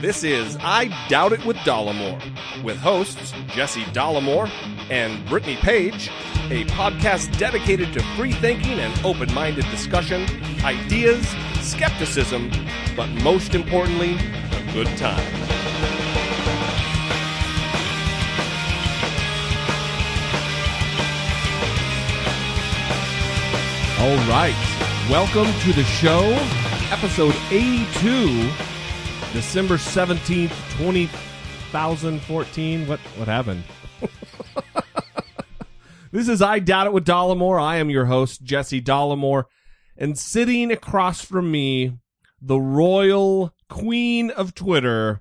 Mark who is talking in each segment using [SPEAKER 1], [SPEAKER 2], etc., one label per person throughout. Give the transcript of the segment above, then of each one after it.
[SPEAKER 1] This is I Doubt It with Dollamore, with hosts Jesse Dollamore and Brittany Page, a podcast dedicated to free thinking and open minded discussion, ideas, skepticism, but most importantly, a good time.
[SPEAKER 2] All right. Welcome to the show, episode 82, December 17th, 2014. What what happened? this is I Doubt It with Dollamore. I am your host, Jesse Dollamore, and sitting across from me, the royal queen of Twitter,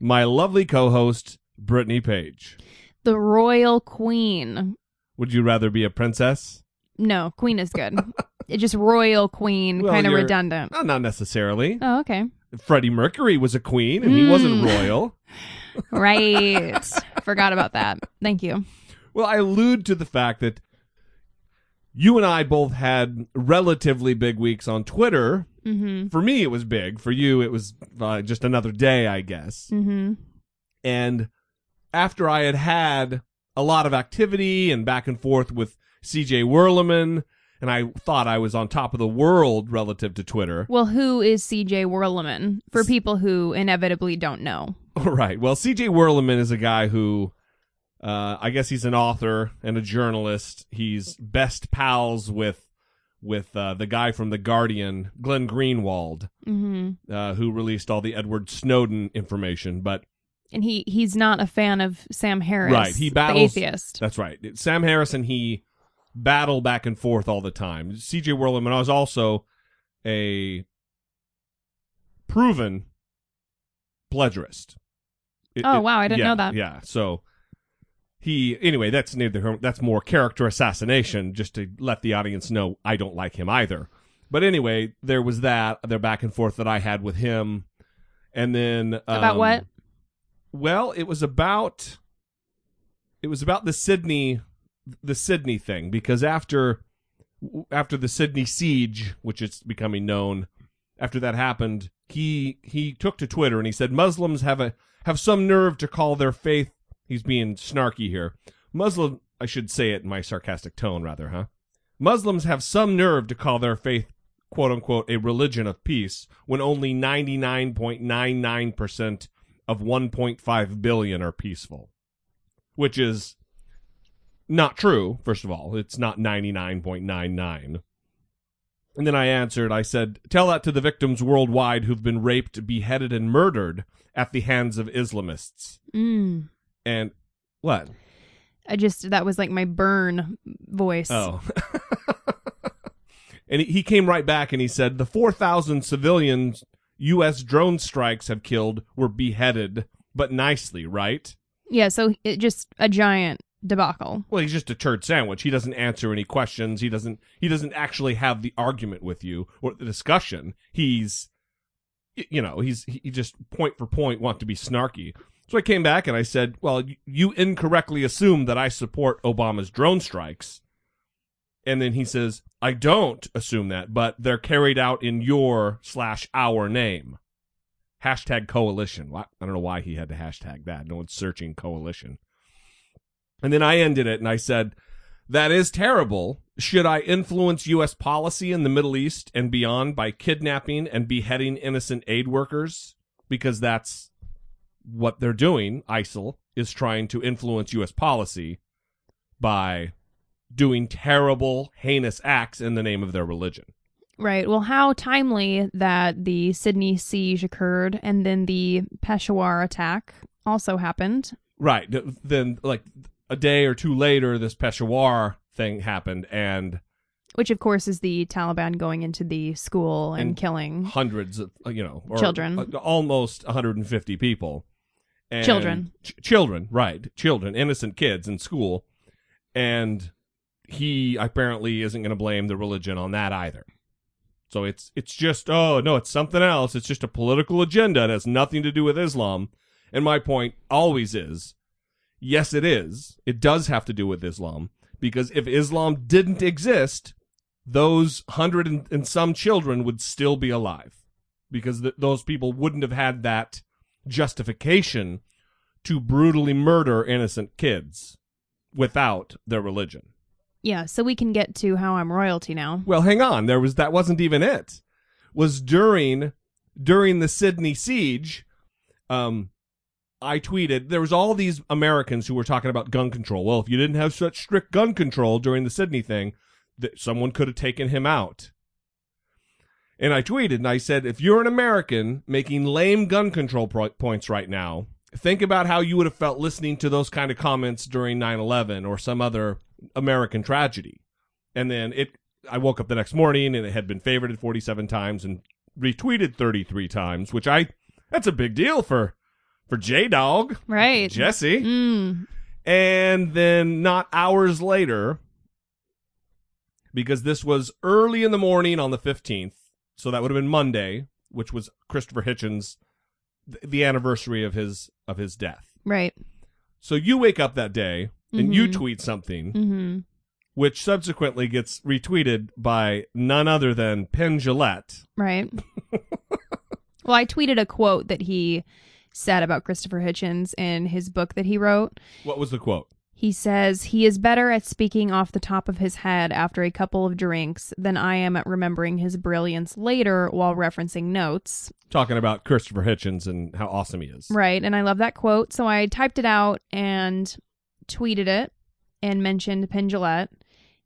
[SPEAKER 2] my lovely co-host, Brittany Page.
[SPEAKER 3] The royal queen.
[SPEAKER 2] Would you rather be a princess?
[SPEAKER 3] No, queen is good. Just royal queen,
[SPEAKER 2] Well,
[SPEAKER 3] kind of redundant.
[SPEAKER 2] Uh, not necessarily.
[SPEAKER 3] Oh, okay.
[SPEAKER 2] Freddie Mercury was a queen, and he wasn't
[SPEAKER 3] Mm.
[SPEAKER 2] royal.
[SPEAKER 3] Right. Forgot about that. Thank you.
[SPEAKER 2] Well, I allude to the fact that you and I both had relatively big weeks on Twitter.
[SPEAKER 3] Mm-hmm.
[SPEAKER 2] For me, it was big. For you, it was uh, just another day, I guess.
[SPEAKER 3] Mm-hmm.
[SPEAKER 2] And after I had had a lot of activity and back and forth with CJ Werleman, and I thought I was on top of the world relative to Twitter.
[SPEAKER 3] Well, who is CJ Werleman for people who inevitably don't know?
[SPEAKER 2] All right. Well, CJ Werleman is a guy who, uh, I guess he's an author and a journalist. He's best pals with with uh, the guy from the Guardian, Glenn Greenwald,
[SPEAKER 3] Mm-hmm.
[SPEAKER 2] uh, who released all the Edward Snowden information. But
[SPEAKER 3] And he he's not a fan of Sam Harris,
[SPEAKER 2] Right, he battles-
[SPEAKER 3] the atheist.
[SPEAKER 2] that's right. Sam Harris and he battle back and forth all the time. CJ Werleman was also a proven plagiarist. It-
[SPEAKER 3] Oh,
[SPEAKER 2] it-
[SPEAKER 3] wow, I didn't
[SPEAKER 2] yeah,
[SPEAKER 3] know that.
[SPEAKER 2] Yeah, so he anyway. That's neither that's more character assassination, just to let the audience know I don't like him either. But anyway, there was that their back and forth that I had with him, and then
[SPEAKER 3] About
[SPEAKER 2] um,
[SPEAKER 3] what?
[SPEAKER 2] Well, it was about it was about the Sydney the Sydney thing because after after the Sydney siege, which is becoming known, after that happened, he he took to Twitter and he said Muslims have a have some nerve to call their faith. He's being snarky here. Muslim, I should say it in my sarcastic tone, rather, huh? Muslims have some nerve to call their faith quote unquote a religion of peace when only 99.99% of 1.5 billion are peaceful. Which is not true, first of all. It's not 99.99. And then I answered, I said, Tell that to the victims worldwide who've been raped, beheaded, and murdered at the hands of Islamists.
[SPEAKER 3] Mm.
[SPEAKER 2] And what?
[SPEAKER 3] I just that was like my burn voice.
[SPEAKER 2] Oh. and he- came right back and he said, The 4,000 civilians U.S. drone strikes have killed were beheaded, but nicely, right?
[SPEAKER 3] Yeah, so it just a giant debacle.
[SPEAKER 2] Well, he's just a turd sandwich. He doesn't answer any questions. He doesn't. He doesn't actually have the argument with you or the discussion. He's, you know, he's he just point for point want to be snarky. So I came back and I said, "Well, you incorrectly assume that I support Obama's drone strikes." And then he says, "I don't assume that, but they're carried out in your slash our name." Hashtag coalition. I don't know why he had to hashtag that. No one's searching coalition. And then I ended it and I said, That is terrible. Should I influence U.S. policy in the Middle East and beyond by kidnapping and beheading innocent aid workers? Because that's what they're doing. ISIL is trying to influence U.S. policy by doing terrible, heinous acts in the name of their religion.
[SPEAKER 3] Right. Well, how timely that the Sydney siege occurred and then the Peshawar attack also happened.
[SPEAKER 2] Right. Then, like, a day or two later, this Peshawar thing happened, and
[SPEAKER 3] Which, of course, is the Taliban going into the school and,
[SPEAKER 2] And
[SPEAKER 3] killing
[SPEAKER 2] hundreds of uh, you know or,
[SPEAKER 3] Children.
[SPEAKER 2] uh, almost 150 people. And
[SPEAKER 3] Children.
[SPEAKER 2] ch- children right. Children innocent kids in school. And he apparently isn't going to blame the religion on that either. So it's it's just oh no it's something else. It's just a political agenda. It has nothing to do with islam. And my point always is yes it is it does have to do with islam because if islam didn't exist those hundred and, some children would still be alive because th- those people wouldn't have had that justification to brutally murder innocent kids without their religion.
[SPEAKER 3] Yeah, so we can get to how I'm royalty now.
[SPEAKER 2] Well, hang on. There was that wasn't even it. Was during during the Sydney siege, um, I tweeted there was all these Americans who were talking about gun control. Well, if you didn't have such strict gun control during the Sydney thing, that someone could have taken him out. And I tweeted and I said, if you're an American making lame gun control pro- points right now, think about how you would have felt listening to those kind of comments during 9/11 or some other American tragedy. And then it I woke up the next morning and it had been favorited 47 times and retweeted 33 times, which I that's a big deal for for J Dog,
[SPEAKER 3] Right.
[SPEAKER 2] Jesse.
[SPEAKER 3] Mm.
[SPEAKER 2] And then not hours later because this was early in the morning on the 15th, so that would have been Monday, which was Christopher Hitchens the anniversary of his of his death.
[SPEAKER 3] Right.
[SPEAKER 2] So you wake up that day and you
[SPEAKER 3] Mhm.
[SPEAKER 2] tweet something
[SPEAKER 3] hmm
[SPEAKER 2] which subsequently gets retweeted by none other than Penn Jillette.
[SPEAKER 3] Right. well, I tweeted a quote that he said about Christopher Hitchens in his book that he wrote.
[SPEAKER 2] What was the quote?
[SPEAKER 3] He says, He is better at speaking off the top of his head after a couple of drinks than I am at remembering his brilliance later while referencing notes.
[SPEAKER 2] Talking about Christopher Hitchens and how awesome he is.
[SPEAKER 3] Right. And I love that quote. So I typed it out and tweeted it and mentioned Penn Jillette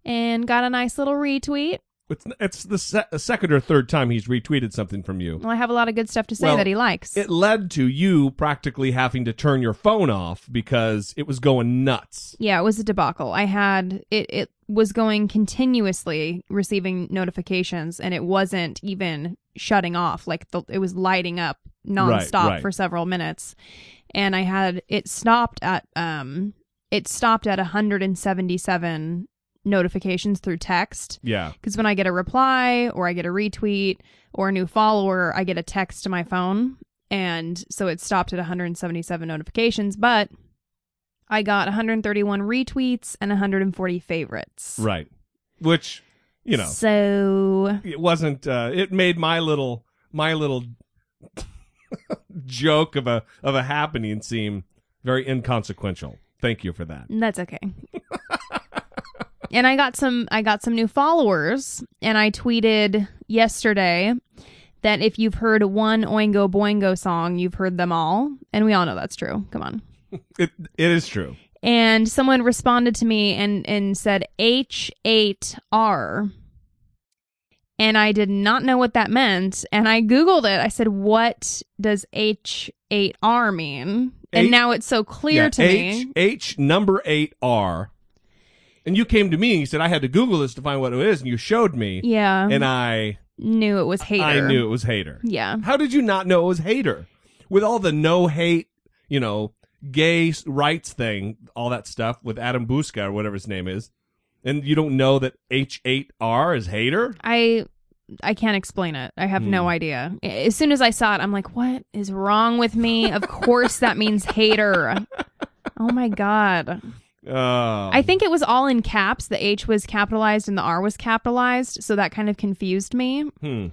[SPEAKER 3] and got a nice little retweet.
[SPEAKER 2] It's, it's the se- second or third time he's retweeted something from you.
[SPEAKER 3] Well, I have a lot of good stuff to say
[SPEAKER 2] Well,
[SPEAKER 3] that he likes.
[SPEAKER 2] It led to you practically having to turn your phone off because it was going nuts.
[SPEAKER 3] Yeah, it was a debacle. I had it it was going continuously receiving notifications and it wasn't even shutting off. Like the, it was lighting up nonstop
[SPEAKER 2] right.
[SPEAKER 3] for several minutes. And I had it stopped at um it stopped at 177 notifications through text
[SPEAKER 2] Yeah.
[SPEAKER 3] because when I get a reply or I get a retweet or a new follower, I get a text to my phone. And so it stopped at 177 notifications, but I got 131 retweets and 140 favorites.
[SPEAKER 2] Right. Which, you know,
[SPEAKER 3] So
[SPEAKER 2] it wasn't uh it made my little my little joke of a of a happening seem very inconsequential. Thank you for that.
[SPEAKER 3] that's okay. and I got some I got some new followers and I tweeted yesterday that if you've heard one Oingo Boingo song, you've heard them all. And we all know that's true. Come on.
[SPEAKER 2] It it is true.
[SPEAKER 3] and someone responded to me and and said H8R. And I did not know what that meant. And I Googled it. I said, What does H8R mean? And
[SPEAKER 2] H-
[SPEAKER 3] now it's so clear
[SPEAKER 2] Yeah,
[SPEAKER 3] to
[SPEAKER 2] H
[SPEAKER 3] me.
[SPEAKER 2] H number 8 R. And you came to me and you said I had to google this to find what it is and you showed me
[SPEAKER 3] Yeah.
[SPEAKER 2] and I
[SPEAKER 3] knew it was hater.
[SPEAKER 2] I knew it was hater.
[SPEAKER 3] Yeah.
[SPEAKER 2] How did you not know it was hater? With all the no hate, you know, gay rights thing, all that stuff with Adam Bouska or whatever his name is, and you don't know that H8R is hater?
[SPEAKER 3] I I can't explain it. I have
[SPEAKER 2] Hmm.
[SPEAKER 3] no idea. As soon as I saw it, I'm like, what is wrong with me? Of course that means hater. Oh my god.
[SPEAKER 2] Uh,
[SPEAKER 3] I think it was all in caps. The H was capitalized and the R was capitalized, so that kind of confused me.
[SPEAKER 2] hmm,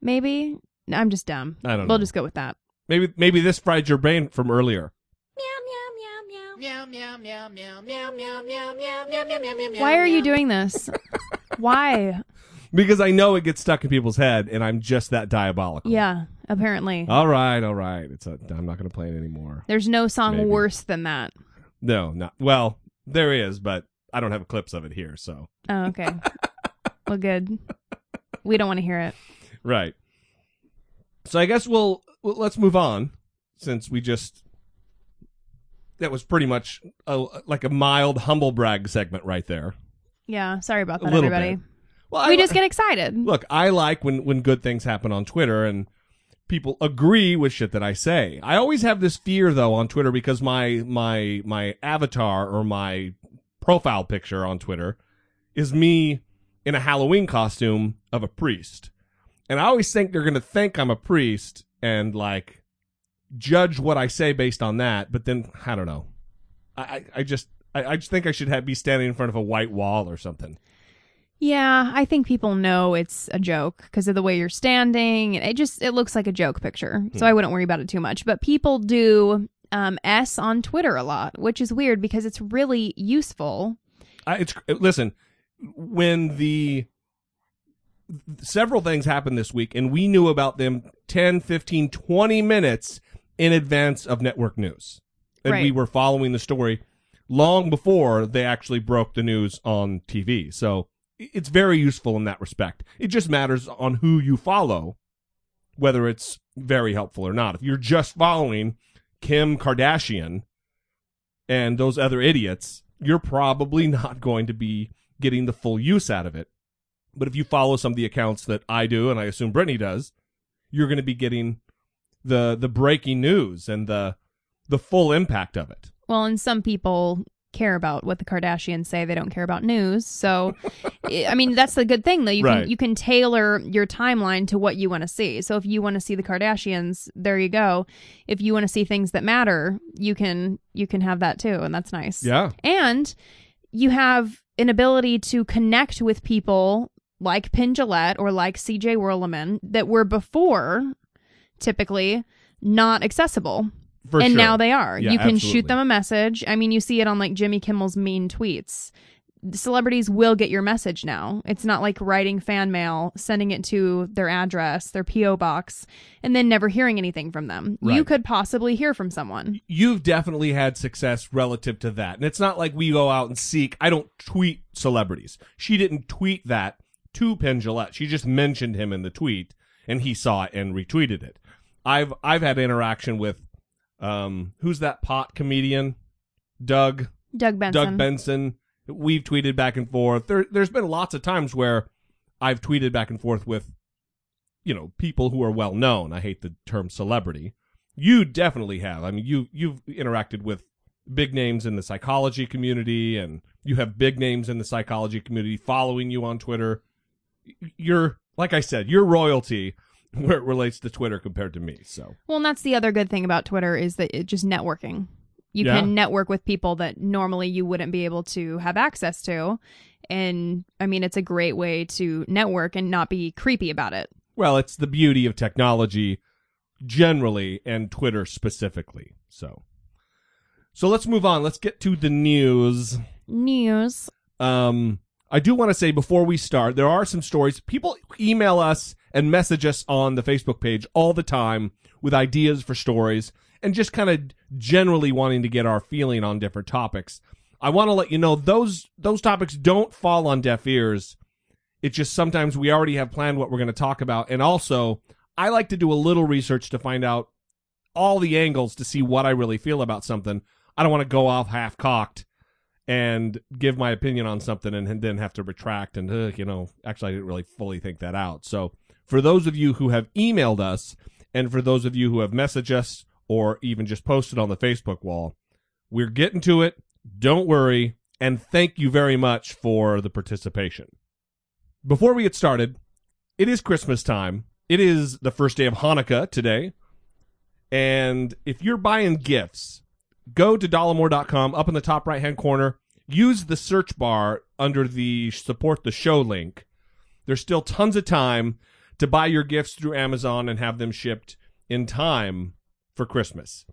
[SPEAKER 3] Maybe I'm just dumb.
[SPEAKER 2] I don't
[SPEAKER 3] We'll
[SPEAKER 2] know.
[SPEAKER 3] just go with that.
[SPEAKER 2] maybe maybe this fried your brain from earlier.
[SPEAKER 4] Meow, meow, meow, meow, meow, meow, meow, meow, meow, meow, meow, meow, meow, meow, meow, meow, meow.
[SPEAKER 3] Why are you doing this? Why?
[SPEAKER 2] Because I know it gets stuck in people's head, and I'm just that diabolical.
[SPEAKER 3] Yeah, apparently.
[SPEAKER 2] All right, all right. It's a, I'm not going to play it anymore.
[SPEAKER 3] There's no song
[SPEAKER 2] Maybe.
[SPEAKER 3] worse than that.
[SPEAKER 2] No, not well. There is, but I don't have clips of it here. So
[SPEAKER 3] Oh, okay. well, good. We don't want to hear it.
[SPEAKER 2] right. So I guess we'll, well let's move on since we just that was pretty much a, like a mild humble brag segment right there.
[SPEAKER 3] Yeah, sorry about that, everybody.
[SPEAKER 2] bit. Well,
[SPEAKER 3] We
[SPEAKER 2] I,
[SPEAKER 3] just get excited.
[SPEAKER 2] look. I like when when good things happen on Twitter and people agree with shit that I say. I always have this fear though on Twitter because my my my avatar or my profile picture on Twitter is me in a Halloween costume of a priest. And I always think they're going to think I'm a priest and like judge what I say based on that, but then I don't know. I I, just I, I just think I should have be standing in front of a white wall or something.
[SPEAKER 3] Yeah, I think people know it's a joke because of the way you're standing. It just it looks like a joke picture, so
[SPEAKER 2] Hmm.
[SPEAKER 3] I wouldn't worry about it too much. But people do um, S on Twitter a lot, which is weird because it's really useful.
[SPEAKER 2] I, it's listen when the several things happened this week and we knew about them 10 15 20 minutes in advance of network news and we were following the story long before they actually broke the news on tv so it's very useful in that respect it just matters on who you follow whether it's very helpful or not if you're just following kim kardashian and those other idiots, you're probably not going to be getting the full use out of it. But if you follow some of the accounts that I do, and I assume Brittany does, you're going to be getting the the breaking news and the the full impact of it.
[SPEAKER 3] Well, and some people care about what the Kardashians say. They don't care about news. So, I mean, that's the good thing though. You
[SPEAKER 2] Right.
[SPEAKER 3] can you can tailor your timeline to what you want to see. So if you want to see the Kardashians, there you go. If you want to see things that matter, you can you can have that too, and that's nice.
[SPEAKER 2] Yeah,
[SPEAKER 3] And you have an ability to connect with people like Penn Jillette or like CJ Werleman that were before typically not accessible
[SPEAKER 2] for
[SPEAKER 3] and
[SPEAKER 2] sure.
[SPEAKER 3] now they are.
[SPEAKER 2] Yeah,
[SPEAKER 3] you can
[SPEAKER 2] absolutely.
[SPEAKER 3] shoot them a message. I mean, you see it on like Jimmy Kimmel's mean tweets. Celebrities will get your message now. It's not like writing fan mail, sending it to their address, their PO box, and then never hearing anything from them. You could possibly hear from someone.
[SPEAKER 2] you've definitely had success relative to that. And it's not like we go out and seek. I don't tweet celebrities. She didn't tweet that to Penn Jillette. She just mentioned him in the tweet, and he saw it and retweeted it. I've I've had interaction with um who's that pot comedian, Doug
[SPEAKER 3] Doug Benson.
[SPEAKER 2] Doug Benson. We've tweeted back and forth. There, there's been lots of times where I've tweeted back and forth with, you know, people who are well known. I hate the term celebrity. You definitely have. I mean, you you've interacted with big names in the psychology community, and you have big names in the psychology community following you on Twitter. You're like I said, you're royalty where it relates to Twitter compared to me. So
[SPEAKER 3] Well, and that's the other good thing about Twitter is that it just networking. You
[SPEAKER 2] Yeah.
[SPEAKER 3] can network with people that normally you wouldn't be able to have access to. And I mean, it's a great way to network and not be creepy about it.
[SPEAKER 2] Well, it's the beauty of technology generally and Twitter specifically. So So let's move on. Let's get to the news.
[SPEAKER 3] News.
[SPEAKER 2] Um I do want to say before we start, there are some stories. People email us and message us on the Facebook page all the time with ideas for stories and just kind of generally wanting to get our feeling on different topics. I want to let you know those those topics don't fall on deaf ears. It's just sometimes we already have planned what we're going to talk about and also I like to do a little research to find out all the angles to see what I really feel about something. I don't want to go off half cocked and give my opinion on something and then have to retract and uh, you know actually I didn't really fully think that out. So for those of you who have emailed us and for those of you who have messaged us or even just posted on the Facebook wall, we're getting to it. Don't worry and thank you very much for the participation. Before we get started, it is Christmas time. It is the first day of Hanukkah today. And if you're buying gifts, go to dollamore.com up in the top right hand corner. Use the search bar under the support the show link. There's still tons of time to buy your gifts through Amazon and have them shipped in time for Christmas.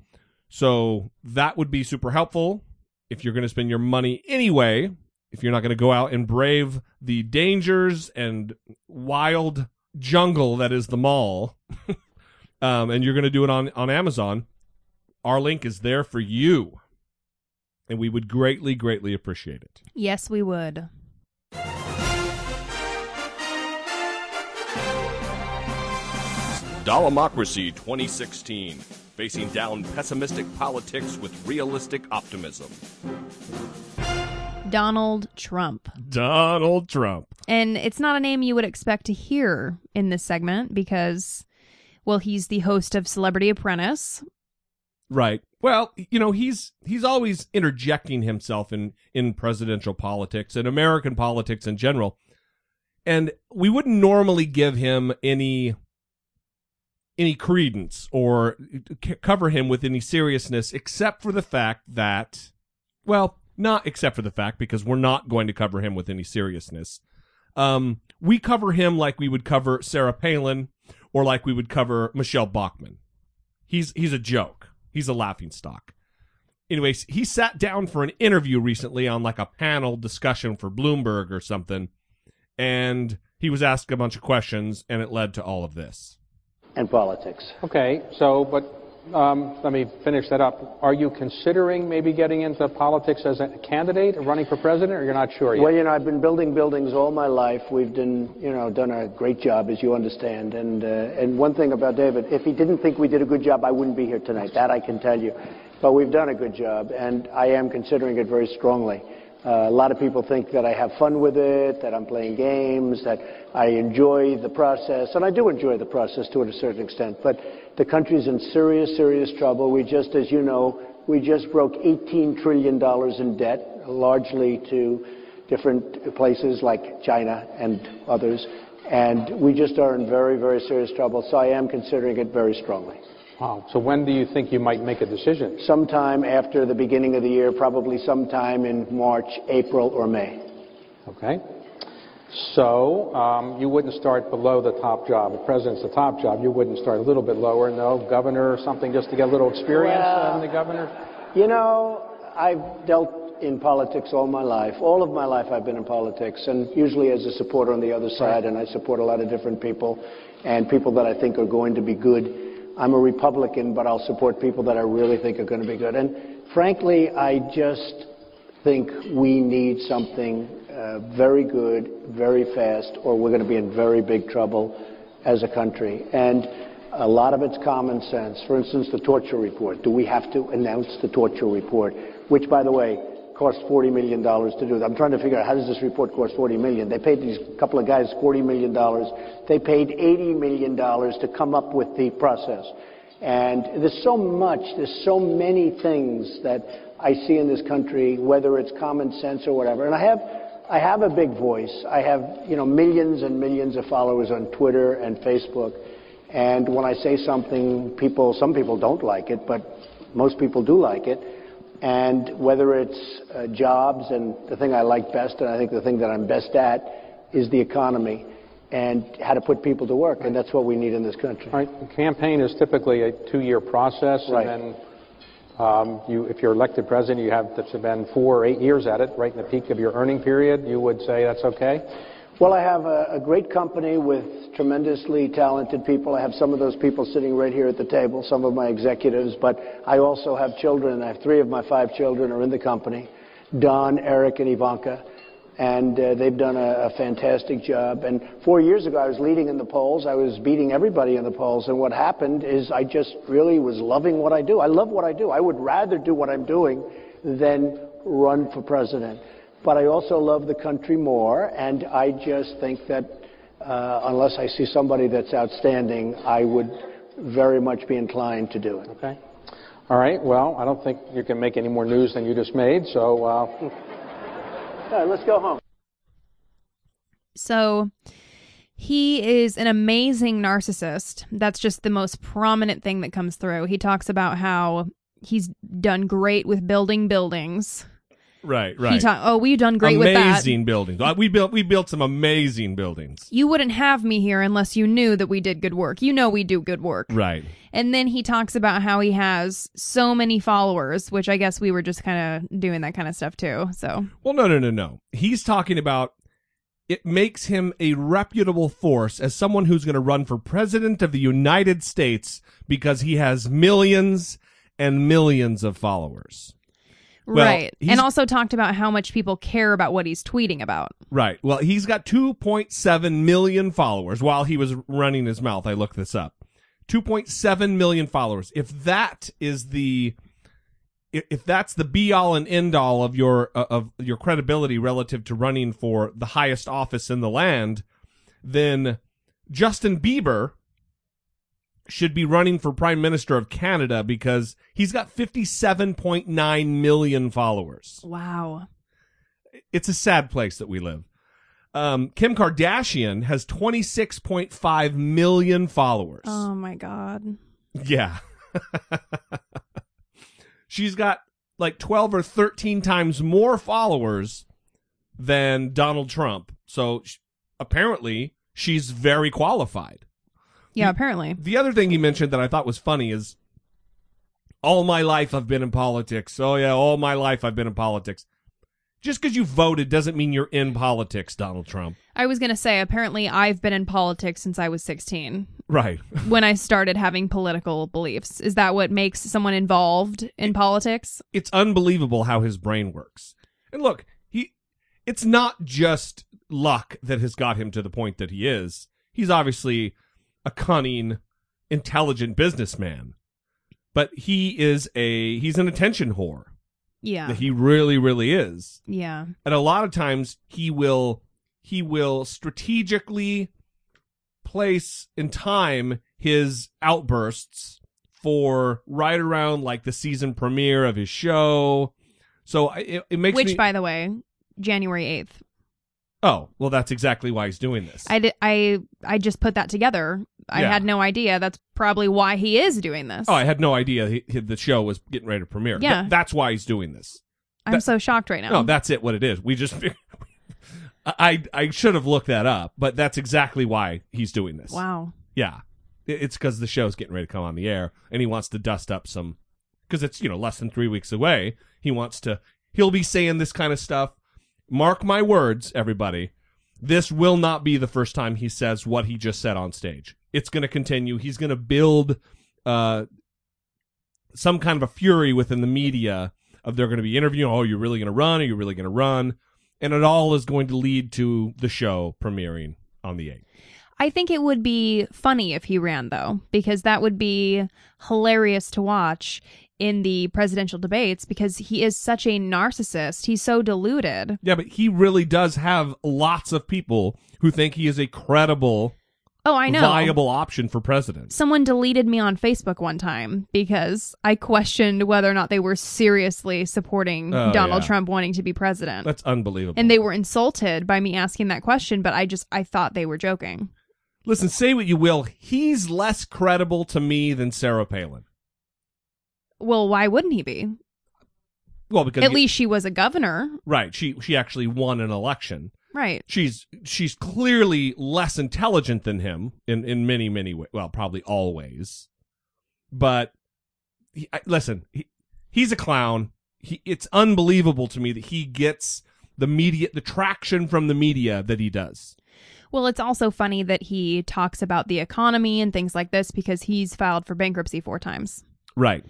[SPEAKER 2] So that would be super helpful if you're going to spend your money anyway. If you're not going to go out and brave the dangers and wild jungle that is the mall, um, and you're going to do it on, on Amazon, our link is there for you. And we would greatly, greatly appreciate it.
[SPEAKER 3] Yes, we would.
[SPEAKER 1] Dollamocracy 2016, facing down pessimistic politics with realistic optimism.
[SPEAKER 3] Donald Trump.
[SPEAKER 2] Donald Trump.
[SPEAKER 3] And it's not a name you would expect to hear in this segment because, well, he's the host of Celebrity Apprentice.
[SPEAKER 2] Right. Well, you know, he's he's always interjecting himself in in presidential politics and American politics in general. And we wouldn't normally give him any any credence or c- cover him with any seriousness except for the fact that well, not except for the fact because we're not going to cover him with any seriousness. Um, we cover him like we would cover Sarah Palin or like we would cover Michelle Bachmann. He's he's a joke. He's a laughing stock. Anyways, he sat down for an interview recently on like a panel discussion for Bloomberg or something, and he was asked a bunch of questions, and it led to all of this.
[SPEAKER 5] And politics.
[SPEAKER 6] Okay, so, but um, let me finish that up. Are you considering maybe getting into politics as a candidate, or running for president, or you're not sure yet?
[SPEAKER 5] Well, you know, I've been building buildings all my life. We've done, you know, done a great job, as you understand. And uh, and one thing about David, if he didn't think we did a good job, I wouldn't be here tonight. That I can tell you. But we've done a good job, and I am considering it very strongly. Uh, a lot of people think that I have fun with it, that I'm playing games, that I enjoy the process, and I do enjoy the process to a certain extent. But the country's in serious, serious trouble. We just, as you know, we just broke 18 trillion dollars in debt, largely to different places like China and others, and we just are in very, very serious trouble. So I am considering it very strongly.
[SPEAKER 6] Wow. So when do you think you might make a decision?
[SPEAKER 5] Sometime after the beginning of the year, probably sometime in March, April, or May.
[SPEAKER 6] Okay. So um, you wouldn't start below the top job. The president's the top job. You wouldn't start a little bit lower, no? Governor or something just to get a little experience
[SPEAKER 5] Well-
[SPEAKER 6] in the governor?
[SPEAKER 5] You know, I've dealt in politics all my life. All of my life I've been in politics, and usually as a supporter on the other side, and I support a lot of different people and people that I think are going to be good. I'm a Republican, but I'll support people that I really think are going to be good. And frankly, I just think we need something uh, very good, very fast, or we're going to be in very big trouble as a country. And a lot of it's common sense. For instance, the torture report. Do we have to announce the torture report? Which, by the way, cost $40 million to do. I'm trying to figure out how does this report cost 40 million? They paid these couple of guys $40 million. They paid $80 million to come up with the process. And there's so much, there's so many things that I see in this country, whether it's common sense or whatever. And I have, I have a big voice. I have, you know, millions and millions of followers on Twitter and Facebook. And when I say something, people, some people don't like it, but most people do like it. And whether it's uh, jobs, and the thing I like best, and I think the thing that I'm best at, is the economy and how to put people to work. And that's what we need in this country.
[SPEAKER 6] Right. A campaign is typically a two-year process,
[SPEAKER 5] Right.
[SPEAKER 6] and then um, you, if you're elected president, you have to spend four or eight years at it, right in the peak of your earning period. You would say that's okay.
[SPEAKER 5] Well, I have a, a great company with tremendously talented people. I have some of those people sitting right here at the table, some of my executives, but I also have children. I have three of my five children are in the company, Don, Eric, and Ivanka. And uh, they've done a, a fantastic job. And four years ago, I was leading in the polls. I was beating everybody in the polls. And what happened is I just really was loving what I do. I love what I do. I would rather do what I'm doing than run for president. But I also love the country more. And I just think that uh, unless I see somebody that's outstanding, I would very much be inclined to do it.
[SPEAKER 6] Okay. All right. Well, I don't think you can make any more news than you just made. So uh,
[SPEAKER 5] All right, let's go home.
[SPEAKER 3] So he is an amazing narcissist. That's just the most prominent thing that comes through. He talks about how he's done great with building buildings.
[SPEAKER 2] Right,
[SPEAKER 3] He
[SPEAKER 2] right.
[SPEAKER 3] oh, we've done great with that.
[SPEAKER 2] amazing buildings. Uh, We built we built some amazing buildings.
[SPEAKER 3] You wouldn't have me here unless you knew that we did good work. You know we do good work.
[SPEAKER 2] Right.
[SPEAKER 3] And then he talks about how he has so many followers, which I guess we were just kind of doing that kind of stuff too. So,
[SPEAKER 2] Well, no, no, no, no. He's talking about it makes him a reputable force as someone who's going to run for president of the United States because he has millions and millions of followers. Well,
[SPEAKER 3] right. And also talked about how much people care about what he's tweeting about.
[SPEAKER 2] Right. Well, he's got 2.7 million followers while he was running his mouth. I looked this up. 2.7 million followers. If that is the if that's the be all and end all of your uh, of your credibility relative to running for the highest office in the land, then Justin Bieber should be running for prime minister of Canada because he's got 57.9 million followers
[SPEAKER 3] Wow.
[SPEAKER 2] it's a sad place that we live. Um, Kim Kardashian has 26.5 million followers.
[SPEAKER 3] Oh my God.
[SPEAKER 2] yeah. She's got like 12 or 13 times more followers than Donald Trump. So sh- apparently she's very qualified.
[SPEAKER 3] Yeah, apparently.
[SPEAKER 2] The other thing he mentioned that I thought was funny is all my life I've been in politics. Oh yeah, all my life I've been in politics. Just because you voted doesn't mean you're in politics, Donald Trump.
[SPEAKER 3] I was going to say, apparently, I've been in politics since I was 16
[SPEAKER 2] Right.
[SPEAKER 3] when I started having political beliefs. Is that what makes someone involved in politics?
[SPEAKER 2] It's unbelievable how his brain works. And look, he it's not just luck that has got him to the point that he is. He's obviously a cunning, intelligent businessman. But he is a he's an attention whore.
[SPEAKER 3] Yeah.
[SPEAKER 2] That he really, really is.
[SPEAKER 3] yeah.
[SPEAKER 2] and a lot of times he will he will strategically place in time his outbursts for right around like the season premiere of his show so it, it makes
[SPEAKER 3] Which,
[SPEAKER 2] me
[SPEAKER 3] by the way, January 8th.
[SPEAKER 2] Oh well that's exactly why he's doing this
[SPEAKER 3] I, did, I, I just put that together. I
[SPEAKER 2] Yeah.
[SPEAKER 3] had no idea. That's probably why he is doing this.
[SPEAKER 2] oh i had no idea he, he- the show was getting ready to premiere
[SPEAKER 3] Yeah.
[SPEAKER 2] Th- that's why he's doing this
[SPEAKER 3] I'm
[SPEAKER 2] that-
[SPEAKER 3] so shocked right now.
[SPEAKER 2] no that's it what it is we just I I should have looked that up, but that's exactly why he's doing this.
[SPEAKER 3] wow.
[SPEAKER 2] Yeah. It- It's because the show's getting ready to come on the air, and he wants to dust up some. Because it's you know less than three weeks away. He wants to. He'll be saying this kind of stuff. Mark my words, everybody. This will not be the first time he says what he just said on stage. It's going to continue. He's going to build uh, some kind of a fury within the media of they're going to be interviewing. Oh, you're really going to run? Are you really going to run? And it all is going to lead to the show premiering on the 8th.
[SPEAKER 3] I think it would be funny if he ran, though, because that would be hilarious to watch in the presidential debates because he is such a narcissist. He's so deluded.
[SPEAKER 2] Yeah, but he really does have lots of people who think he is a credible,
[SPEAKER 3] Oh, I know.
[SPEAKER 2] viable option for president.
[SPEAKER 3] Someone deleted me on Facebook one time because I questioned whether or not they were seriously supporting
[SPEAKER 2] Oh,
[SPEAKER 3] Donald
[SPEAKER 2] yeah.
[SPEAKER 3] Trump wanting to be president.
[SPEAKER 2] That's unbelievable.
[SPEAKER 3] and they were insulted by me asking that question, but I just I thought they were joking.
[SPEAKER 2] Listen, say what you will, he's less credible to me than Sarah Palin.
[SPEAKER 3] Well, why wouldn't he be?
[SPEAKER 2] Well, because
[SPEAKER 3] At
[SPEAKER 2] you-
[SPEAKER 3] least she was a governor,
[SPEAKER 2] right, she she actually won an election.
[SPEAKER 3] right?
[SPEAKER 2] She's she's clearly less intelligent than him in in many many ways. Well, probably always. But he, I, listen, he, he's a clown. He, it's unbelievable to me that he gets the media, the traction from the media that he does.
[SPEAKER 3] Well, it's also funny that he talks about the economy and things like this because he's filed for bankruptcy four times.
[SPEAKER 2] Right.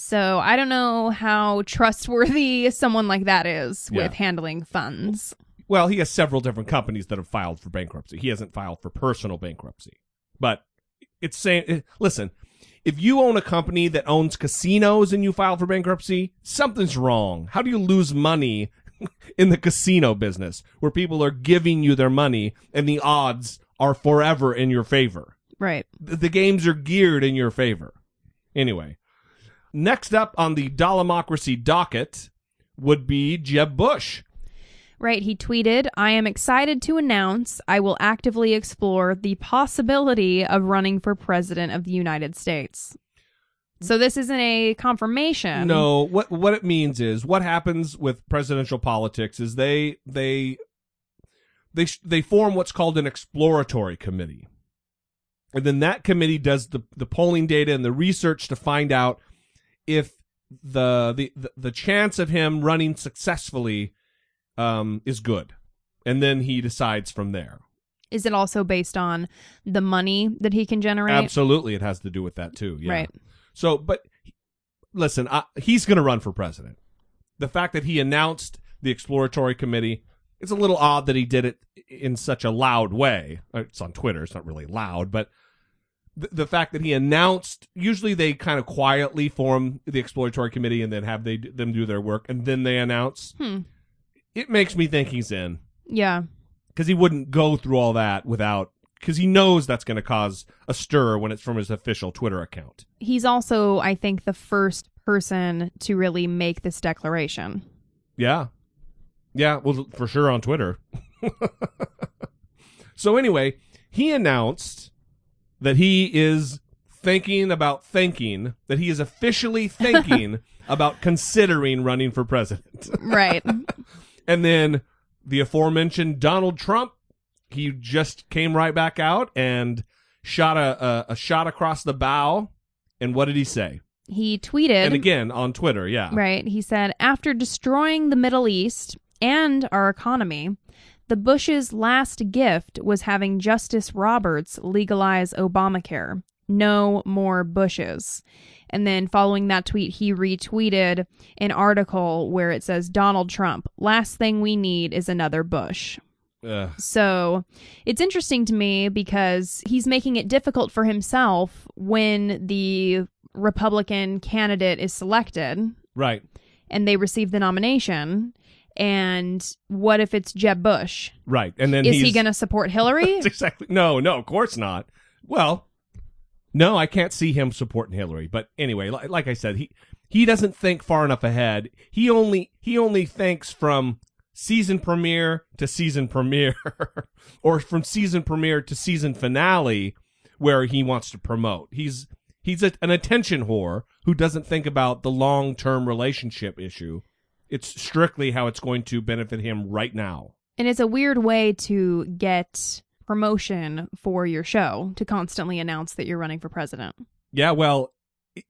[SPEAKER 3] So I don't know how trustworthy someone like that is
[SPEAKER 2] Yeah.
[SPEAKER 3] with handling funds.
[SPEAKER 2] Well, he has several different companies that have filed for bankruptcy. He hasn't filed for personal bankruptcy. But it's saying, eh, listen, if you own a company that owns casinos and you file for bankruptcy, something's wrong. How do you lose money in the casino business where people are giving you their money and the odds are forever in your favor?
[SPEAKER 3] Right.
[SPEAKER 2] The games are geared in your favor. Anyway, next up on the Dollamocracy docket would be Jeb Bush.
[SPEAKER 3] Right. He tweeted, I am excited to announce I will actively explore the possibility of running for president of the United States. So this isn't a confirmation.
[SPEAKER 2] No, what what it means is what happens with presidential politics is they they they they form what's called an exploratory committee. And then that committee does the the polling data and the research to find out if the the the, the chance of him running successfully um is good. And then he decides from there.
[SPEAKER 3] Is it also based on the money that he can generate?
[SPEAKER 2] Absolutely it has to do with that too. Yeah.
[SPEAKER 3] Right.
[SPEAKER 2] So, but listen, I, he's going to run for president. The fact that he announced the exploratory committee, it's a little odd that he did it in such a loud way. Uh, It's on Twitter, it's not really loud, but the, the fact that he announced, usually they kind of quietly form the exploratory committee and then have they them do their work and then they announce.
[SPEAKER 3] Hmm.
[SPEAKER 2] It makes me think he's in
[SPEAKER 3] Yeah.
[SPEAKER 2] because he wouldn't go through all that without because he knows that's going to cause a stir when it's from his official Twitter account.
[SPEAKER 3] He's also, I think, the first person to really make this declaration.
[SPEAKER 2] Yeah. Yeah, well, for sure on Twitter. so, anyway, he announced that he is thinking about thinking, that he is officially thinking about considering running for president.
[SPEAKER 3] Right.
[SPEAKER 2] and then the aforementioned Donald Trump he just came right back out and shot a, a, a shot across the bow. And what did he say?
[SPEAKER 3] He tweeted.
[SPEAKER 2] And again on Twitter, yeah.
[SPEAKER 3] Right. He said, after destroying the Middle East and our economy, the Bush's last gift was having Justice Roberts legalize Obamacare. No more Bushes. And then following that tweet, he retweeted an article where it says Donald Trump, last thing we need is another Bush.
[SPEAKER 2] Ugh.
[SPEAKER 3] So it's interesting to me because he's making it difficult for himself when the Republican candidate is selected
[SPEAKER 2] right.
[SPEAKER 3] and they receive the nomination. And what if it's Jeb Bush?
[SPEAKER 2] Right. And then
[SPEAKER 3] Is he going to support Hillary?
[SPEAKER 2] Exactly. No, no, of course not. Well, no, I can't see him supporting Hillary. But anyway, li- like I said, he he doesn't think far enough ahead. He only he only thinks from season premiere to season premiere, or from season premiere to season finale, where he wants to promote. He's he's a, an attention whore who doesn't think about the long term relationship issue. It's strictly how it's going to benefit him right now.
[SPEAKER 3] and it's a weird way to get promotion for your show to constantly announce that you're running for president.
[SPEAKER 2] Yeah, well,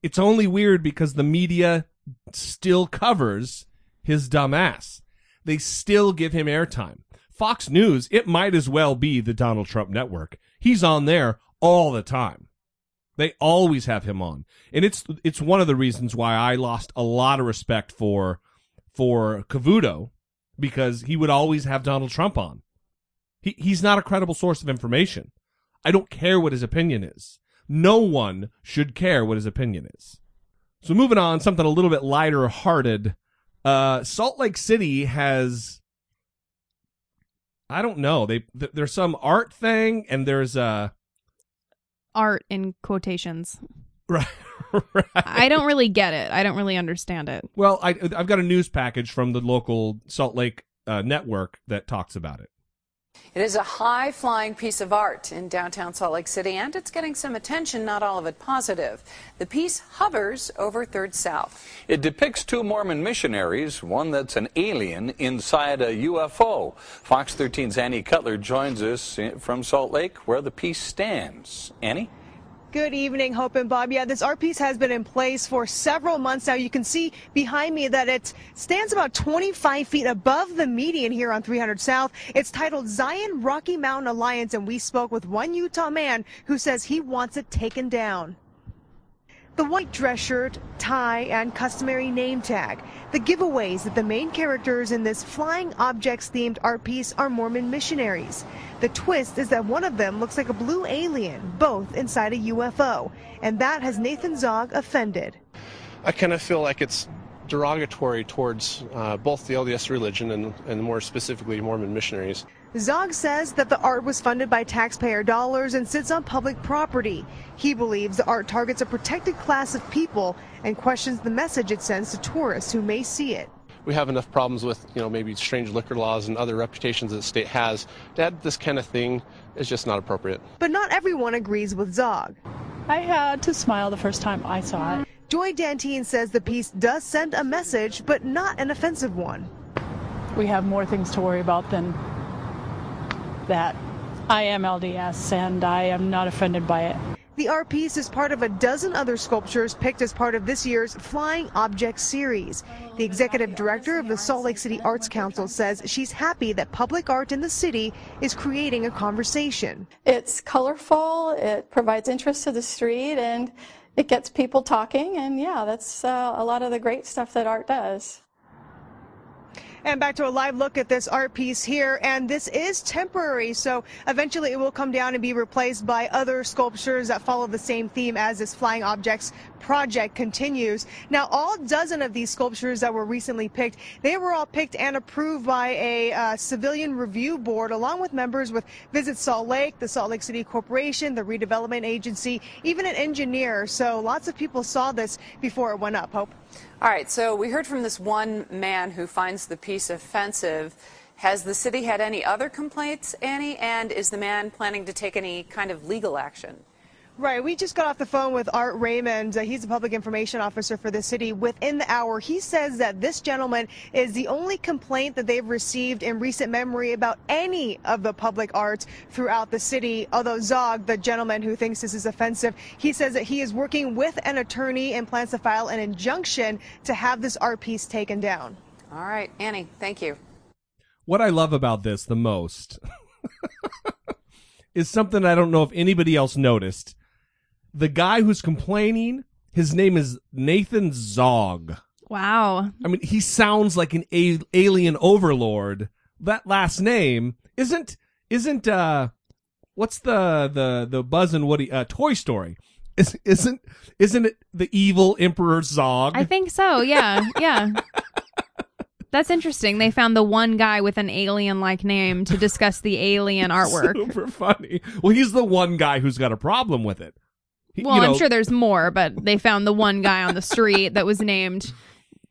[SPEAKER 2] it's only weird because the media still covers his dumb ass. They still give him airtime. Fox News, it might as well be the Donald Trump network. He's on there all the time. They always have him on. And it's it's one of the reasons why I lost a lot of respect for for Cavuto because he would always have Donald Trump on. He he's not a credible source of information. I don't care what his opinion is. No one should care what his opinion is. So moving on, something a little bit lighter hearted. Uh, Salt Lake City has, I don't know. They th- there's some art thing, and there's uh,
[SPEAKER 3] Art in quotations.
[SPEAKER 2] Right, right.
[SPEAKER 3] I don't really get it. I don't really understand it.
[SPEAKER 2] Well, I I've got a news package from the local Salt Lake uh, network that talks about it.
[SPEAKER 7] It is a high flying piece of art in downtown Salt Lake City, and it's getting some attention, not all of it positive. The piece hovers over 3rd South.
[SPEAKER 8] It depicts two Mormon missionaries, one that's an alien inside a UFO. Fox 13's Annie Cutler joins us from Salt Lake, where the piece stands. Annie?
[SPEAKER 9] Good evening, Hope and Bob. Yeah, this art piece has been in place for several months now. You can see behind me that it stands about 25 feet above the median here on 300 South. It's titled Zion Rocky Mountain Alliance, and we spoke with one Utah man who says he wants it taken down. The white dress shirt, tie, and customary name tag. The giveaways that the main characters in this flying objects themed art piece are Mormon missionaries. The twist is that one of them looks like a blue alien, both inside a UFO. And that has Nathan Zog offended.
[SPEAKER 10] I kind of feel like it's derogatory towards uh, both the LDS religion and, and more specifically Mormon missionaries.
[SPEAKER 9] Zog says that the art was funded by taxpayer dollars and sits on public property. He believes the art targets a protected class of people and questions the message it sends to tourists who may see it.
[SPEAKER 10] We have enough problems with, you know, maybe strange liquor laws and other reputations that the state has. To add this kind of thing is just not appropriate.
[SPEAKER 9] But not everyone agrees with Zog.
[SPEAKER 11] I had to smile the first time I saw it.
[SPEAKER 9] Joy Dantine says the piece does send a message, but not an offensive one.
[SPEAKER 11] We have more things to worry about than that. I am LDS and I am not offended by it.
[SPEAKER 9] The art piece is part of a dozen other sculptures picked as part of this year's Flying Objects series. The executive director of the Salt Lake City Arts Council says she's happy that public art in the city is creating a conversation.
[SPEAKER 12] It's colorful, it provides interest to the street, and it gets people talking. And yeah, that's uh, a lot of the great stuff that art does.
[SPEAKER 9] And back to a live look at this art piece here. And this is temporary, so eventually it will come down and be replaced by other sculptures that follow the same theme as this Flying Objects project continues. Now, all dozen of these sculptures that were recently picked, they were all picked and approved by a uh, civilian review board, along with members with Visit Salt Lake, the Salt Lake City Corporation, the Redevelopment Agency, even an engineer. So lots of people saw this before it went up. Hope.
[SPEAKER 7] All right, so we heard from this one man who finds the piece offensive. Has the city had any other complaints, Annie? And is the man planning to take any kind of legal action?
[SPEAKER 9] Right. We just got off the phone with Art Raymond. Uh, he's a public information officer for the city. Within the hour, he says that this gentleman is the only complaint that they've received in recent memory about any of the public art throughout the city. Although Zog, the gentleman who thinks this is offensive, he says that he is working with an attorney and plans to file an injunction to have this art piece taken down.
[SPEAKER 7] All right, Annie, thank you.
[SPEAKER 2] What I love about this the most is something I don't know if anybody else noticed. The guy who's complaining, his name is Nathan Zog.
[SPEAKER 3] Wow.
[SPEAKER 2] I mean, he sounds like an a- alien overlord. That last name isn't isn't uh what's the the the Buzz and Woody uh Toy Story? Is, isn't isn't it the evil Emperor Zog?
[SPEAKER 3] I think so. Yeah. Yeah. That's interesting. They found the one guy with an alien like name to discuss the alien artwork.
[SPEAKER 2] Super funny. Well, he's the one guy who's got a problem with it.
[SPEAKER 3] Well,
[SPEAKER 2] you know,
[SPEAKER 3] I'm sure there's more, but they found the one guy on the street that was named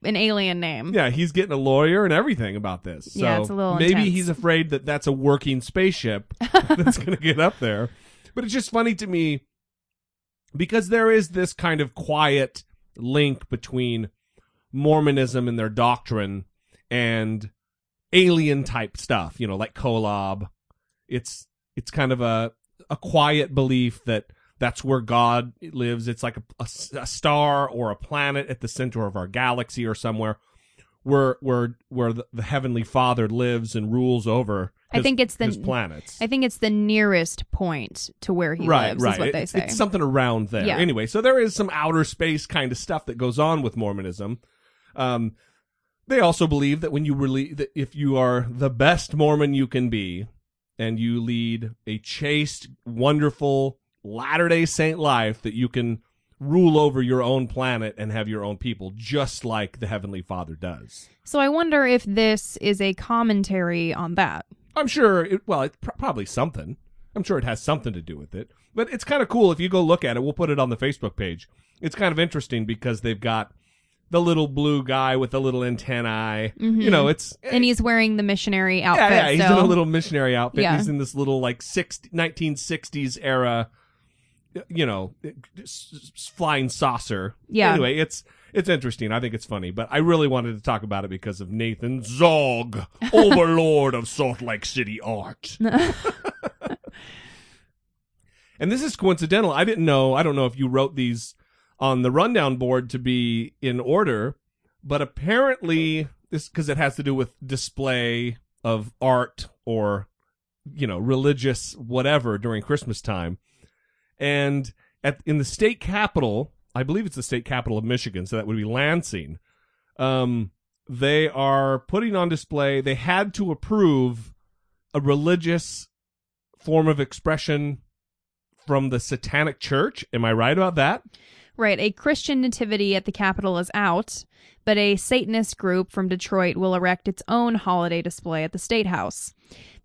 [SPEAKER 3] an alien name.
[SPEAKER 2] Yeah, he's getting a lawyer and everything about this. So
[SPEAKER 3] Yeah, it's a little
[SPEAKER 2] maybe
[SPEAKER 3] intense.
[SPEAKER 2] he's afraid that that's a working spaceship that's going to get up there. But it's just funny to me because there is this kind of quiet link between Mormonism and their doctrine and alien type stuff, you know, like Kolob. It's it's kind of a a quiet belief that that's where God lives. It's like a a star or a planet at the center of our galaxy or somewhere where where where the, the heavenly Father lives and rules over.
[SPEAKER 3] I think it's the
[SPEAKER 2] planets.
[SPEAKER 3] I think it's the nearest point to where he
[SPEAKER 2] right,
[SPEAKER 3] lives.
[SPEAKER 2] right.
[SPEAKER 3] Is what they
[SPEAKER 2] It-
[SPEAKER 3] say.
[SPEAKER 2] It's something around there.
[SPEAKER 3] Yeah.
[SPEAKER 2] Anyway, so there is some outer space kind of stuff that goes on with Mormonism. Um, they also believe that when you really, that if you are the best Mormon you can be, and you lead a chaste, wonderful Latter Day Saint life, that you can rule over your own planet and have your own people, just like the Heavenly Father does.
[SPEAKER 3] so I wonder if this is a commentary on that.
[SPEAKER 2] I'm sure. It, well, it's pr- probably something. I'm sure it has something to do with it. But it's kind of cool if you go look at it. We'll put it on the Facebook page. It's kind of interesting because they've got the little blue guy with the little antennae. Mm-hmm. You know, it's eh,
[SPEAKER 3] and he's wearing the missionary outfit.
[SPEAKER 2] yeah, yeah. He's
[SPEAKER 3] still.
[SPEAKER 2] in a little missionary outfit.
[SPEAKER 3] Yeah.
[SPEAKER 2] He's in this little like 60, 1960s era. You know, flying saucer.
[SPEAKER 3] Yeah.
[SPEAKER 2] Anyway, it's it's interesting. I think it's funny, but I really wanted to talk about it because of Nathan Zog, Overlord of Salt Lake City art. and this is coincidental. I didn't know. I don't know if you wrote these on the rundown board to be in order, but apparently this because it has to do with display of art or you know religious whatever during Christmas time, and at in the state capital, I believe it's the state capital of Michigan, so that would be Lansing. Um, they are putting on display. They had to approve a religious form of expression from the Satanic Church. Am I right about that?
[SPEAKER 3] Right, a Christian nativity at the Capitol is out, but a Satanist group from Detroit will erect its own holiday display at the State House.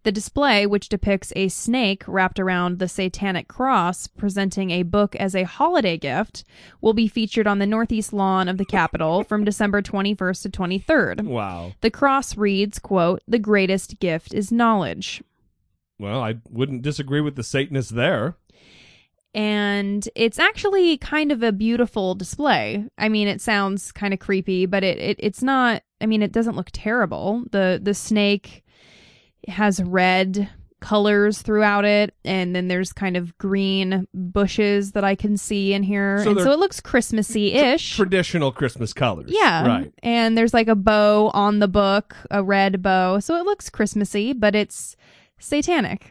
[SPEAKER 3] The display, which depicts a snake wrapped around the satanic cross presenting a book as a holiday gift, will be featured on the northeast lawn of the Capitol from December 21st to 23rd.
[SPEAKER 2] Wow.
[SPEAKER 3] The cross reads, quote, "The greatest gift is knowledge."
[SPEAKER 2] Well, I wouldn't disagree with the Satanists there.
[SPEAKER 3] And it's actually kind of a beautiful display. I mean, it sounds kind of creepy, but it, it it's not. I mean, it doesn't look terrible. the The snake has red colors throughout it, and then there's kind of green bushes that I can see in here,
[SPEAKER 2] So
[SPEAKER 3] and
[SPEAKER 2] they're
[SPEAKER 3] so it looks Christmassy ish.
[SPEAKER 2] Traditional Christmas colors.
[SPEAKER 3] Yeah.
[SPEAKER 2] Right.
[SPEAKER 3] And there's like a bow on the book, a red bow. So it looks Christmassy, but it's satanic.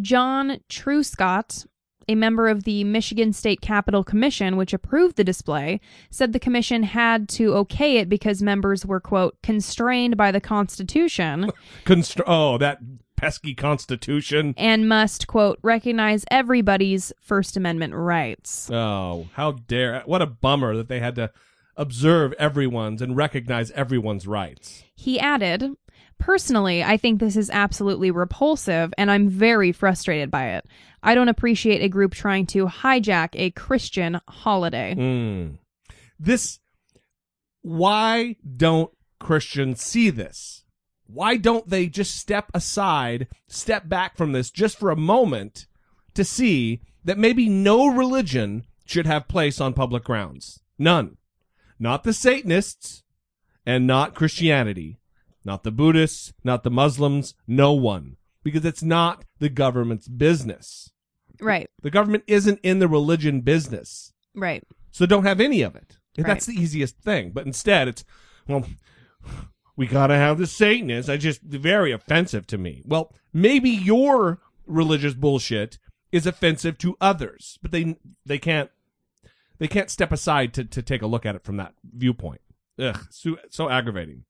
[SPEAKER 3] John Truscott, a member of the Michigan State Capitol Commission, which approved the display, said the commission had to okay it because members were, quote, constrained by the Constitution
[SPEAKER 2] Constr- oh, that pesky Constitution.
[SPEAKER 3] and must, quote, recognize everybody's First Amendment rights.
[SPEAKER 2] Oh, how dare! What a bummer that they had to observe everyone's and recognize everyone's rights.
[SPEAKER 3] He added, Personally, I think this is absolutely repulsive, and I'm very frustrated by it. I don't appreciate a group trying to hijack a Christian holiday.
[SPEAKER 2] Mm. This. Why don't Christians see this? Why don't they just step aside, step back from this just for a moment to see that maybe no religion should have place on public grounds. None. Not the Satanists and not Christianity. Not the Buddhists, not the Muslims, no one. Because it's not the government's business.
[SPEAKER 3] Right.
[SPEAKER 2] The government isn't in the religion business.
[SPEAKER 3] Right.
[SPEAKER 2] So don't have any of it.
[SPEAKER 3] Right.
[SPEAKER 2] That's the easiest thing. But instead, it's, well, we gotta have the Satanists. I just, very offensive to me. Well, maybe your religious bullshit is offensive to others, but they, they can't, they can't step aside to, to take a look at it from that viewpoint. Ugh, so, so aggravating.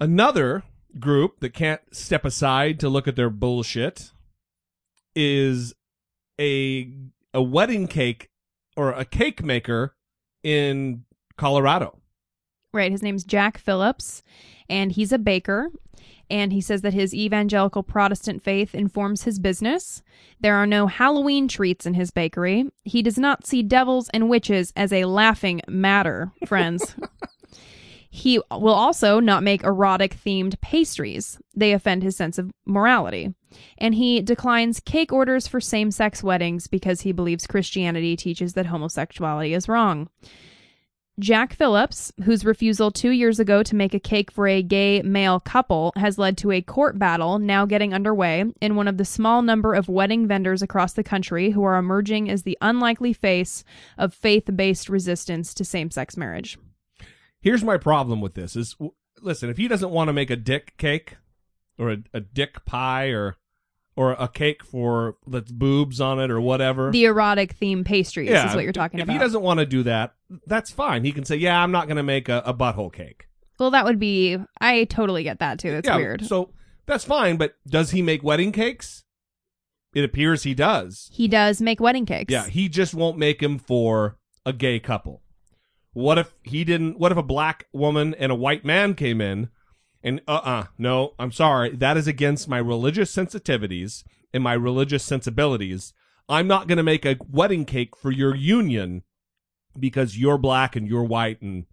[SPEAKER 2] Another group that can't step aside to look at their bullshit is a a wedding cake or a cake maker in Colorado.
[SPEAKER 3] Right. His name's Jack Phillips, and he's a baker. And he says that his evangelical Protestant faith informs his business. There are no Halloween treats in his bakery. He does not see devils and witches as a laughing matter, friends. he will also not make erotic themed pastries. They offend his sense of morality. And he declines cake orders for same sex weddings because he believes Christianity teaches that homosexuality is wrong. Jack Phillips, whose refusal two years ago to make a cake for a gay male couple has led to a court battle now getting underway in one of the small number of wedding vendors across the country who are emerging as the unlikely face of faith based resistance to same sex marriage.
[SPEAKER 2] Here's my problem with this is listen, if he doesn't want to make a dick cake or a, a dick pie or or a cake for that's boobs on it or whatever.
[SPEAKER 3] The erotic theme pastries is what you're talking
[SPEAKER 2] if
[SPEAKER 3] about.
[SPEAKER 2] If he doesn't want to do that, that's fine. He can say, "Yeah, I'm not going to make a, a butthole cake."
[SPEAKER 3] well, that would be. I totally get that too. That's
[SPEAKER 2] yeah,
[SPEAKER 3] weird.
[SPEAKER 2] So that's fine, but does he make wedding cakes? It appears he does.
[SPEAKER 3] he does make wedding cakes.
[SPEAKER 2] Yeah, he just won't make them for a gay couple. What if he didn't? What if a black woman and a white man came in and uh uh no, I'm sorry, that is against my religious sensitivities and my religious sensibilities. I'm not going to make a wedding cake for your union because you're black and you're white and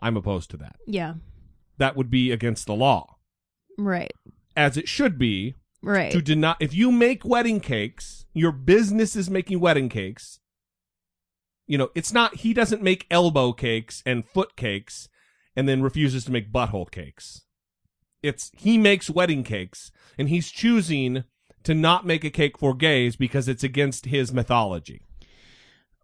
[SPEAKER 2] I'm opposed to that.
[SPEAKER 3] Yeah.
[SPEAKER 2] That would be against the law,
[SPEAKER 3] Right.
[SPEAKER 2] as it should be
[SPEAKER 3] Right.
[SPEAKER 2] to deny if you make wedding cakes your business is making wedding cakes you know it's not he doesn't make elbow cakes and foot cakes and then refuses to make butthole cakes. It's he makes wedding cakes and he's choosing to not make a cake for gays because it's against his mythology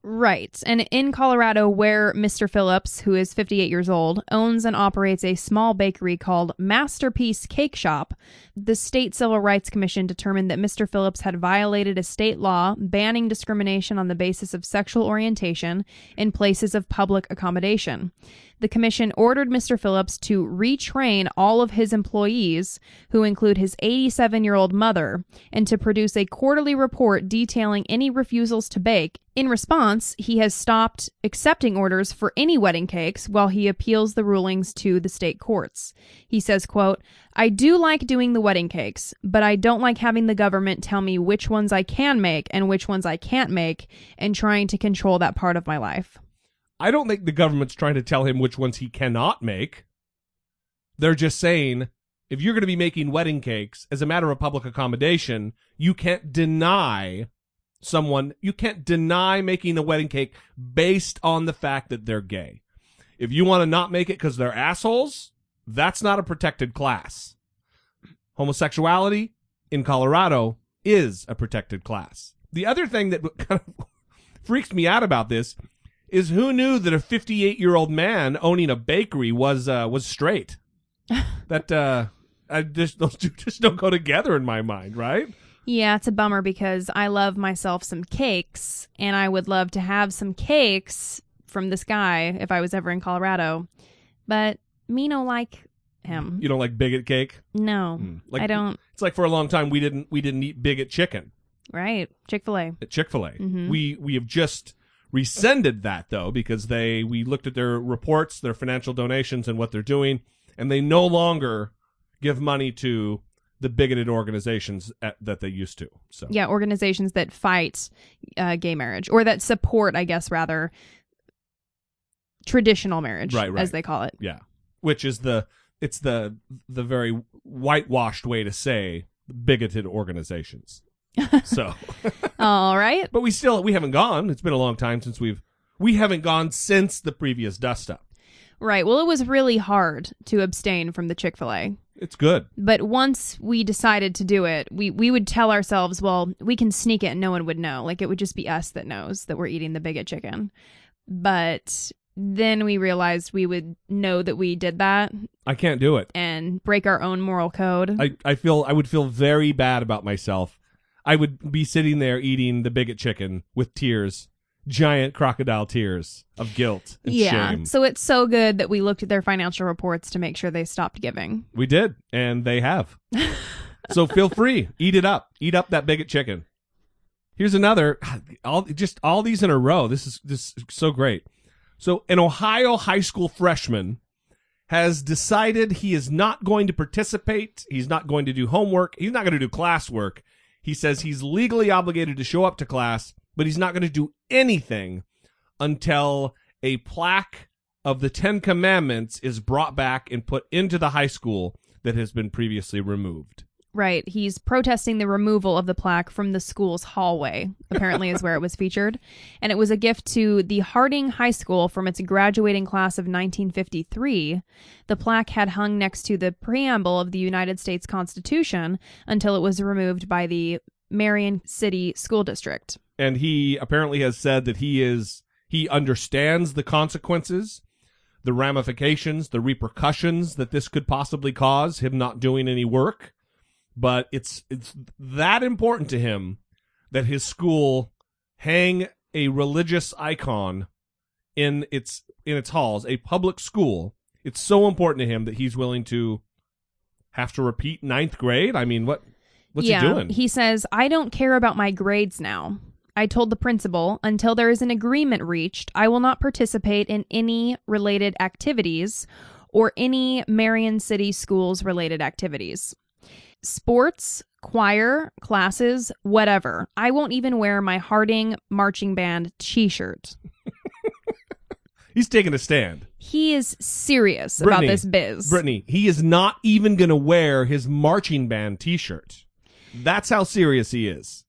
[SPEAKER 3] Right. And in Colorado, where Mr. Phillips, who is 58 years old, owns and operates a small bakery called Masterpiece Cakeshop, the State Civil Rights Commission determined that Mr. Phillips had violated a state law banning discrimination on the basis of sexual orientation in places of public accommodation. The commission ordered Mr. Phillips to retrain all of his employees, who include his 87 year old mother, and to produce a quarterly report detailing any refusals to bake. In response, he has stopped accepting orders for any wedding cakes while he appeals the rulings to the state courts. He says, quote, I do like doing the wedding cakes, but I don't like having the government tell me which ones I can make and which ones I can't make and trying to control that part of my life.
[SPEAKER 2] i don't think the government's trying to tell him which ones he cannot make they're just saying if you're going to be making wedding cakes as a matter of public accommodation you can't deny someone you can't deny making a wedding cake based on the fact that they're gay. If you want to not make it because they're assholes that's not a protected class. Homosexuality in colorado is a protected class. The other thing that kind of freaks me out about this is who knew that a 58 year old man owning a bakery was uh, was straight? That uh I just those two just don't go together in my mind right
[SPEAKER 3] Yeah, it's a bummer because I love myself some cakes and I would love to have some cakes from this guy if I was ever in Colorado. But me no like him.
[SPEAKER 2] you don't like bigot cake
[SPEAKER 3] No.
[SPEAKER 2] like
[SPEAKER 3] I don't.
[SPEAKER 2] it's like for a long time we didn't we didn't eat bigot chicken
[SPEAKER 3] Right. Chick-fil-A.
[SPEAKER 2] at chick-fil-a
[SPEAKER 3] Mhm.
[SPEAKER 2] we we have just rescinded that though because they we looked at their reports their financial donations and what they're doing and they no longer give money to the bigoted organizations at, that they used to so
[SPEAKER 3] Yeah, organizations that fight uh, gay marriage or that support, I guess rather traditional marriage
[SPEAKER 2] Right, right.
[SPEAKER 3] as they call it.
[SPEAKER 2] Yeah, which is the it's the the very whitewashed way to say bigoted organizations. So,
[SPEAKER 3] All right.
[SPEAKER 2] but we still we haven't gone. It's been a long time since we've we haven't gone since the previous dust up.
[SPEAKER 3] Right. Well, it was really hard to abstain from the Chick fil A.
[SPEAKER 2] It's good.
[SPEAKER 3] But once we decided to do it, we, we would tell ourselves, well, we can sneak it and no one would know. Like it would just be us that knows that we're eating the bigot chicken. But then we realized we would know that we did that
[SPEAKER 2] I can't do it.
[SPEAKER 3] and break our own moral code.
[SPEAKER 2] I, I feel I would feel very bad about myself. I would be sitting there eating the bigot chicken with tears, giant crocodile tears of guilt and
[SPEAKER 3] yeah.
[SPEAKER 2] shame.
[SPEAKER 3] So it's so good that we looked at their financial reports to make sure they stopped giving.
[SPEAKER 2] We did, and they have. so feel free, eat it up, eat up that bigot chicken. Here's another, all just all these in a row. This is this is so great. So an Ohio high school freshman has decided he is not going to participate. He's not going to do homework. He's not going to do classwork. He says he's legally obligated to show up to class, but he's not going to do anything until a plaque of the Ten Commandments is brought back and put into the high school that has been previously removed.
[SPEAKER 3] Right. He's protesting the removal of the plaque from the school's hallway, apparently, is where it was featured. And it was a gift to the Harding High School from its graduating class of 1953. The plaque had hung next to the preamble of the United States Constitution until it was removed by the Marion City School District.
[SPEAKER 2] And he apparently has said that he is he understands the consequences, the ramifications, the repercussions that this could possibly cause him not doing any work. But it's it's that important to him that his school hang a religious icon in its in its halls, a public school. It's so important to him that he's willing to have to repeat ninth grade. I mean, what what's
[SPEAKER 3] yeah,
[SPEAKER 2] he doing?
[SPEAKER 3] He says, I don't care about my grades now. I told the principal, until there is an agreement reached, I will not participate in any related activities or any Marion City Schools related activities. Sports, choir, classes, whatever. I won't even wear my Harding marching band t shirt.
[SPEAKER 2] He's taking a stand.
[SPEAKER 3] He is serious
[SPEAKER 2] Brittany,
[SPEAKER 3] about this biz.
[SPEAKER 2] Brittany, he is not even going to wear his marching band T-shirt. That's how serious he is.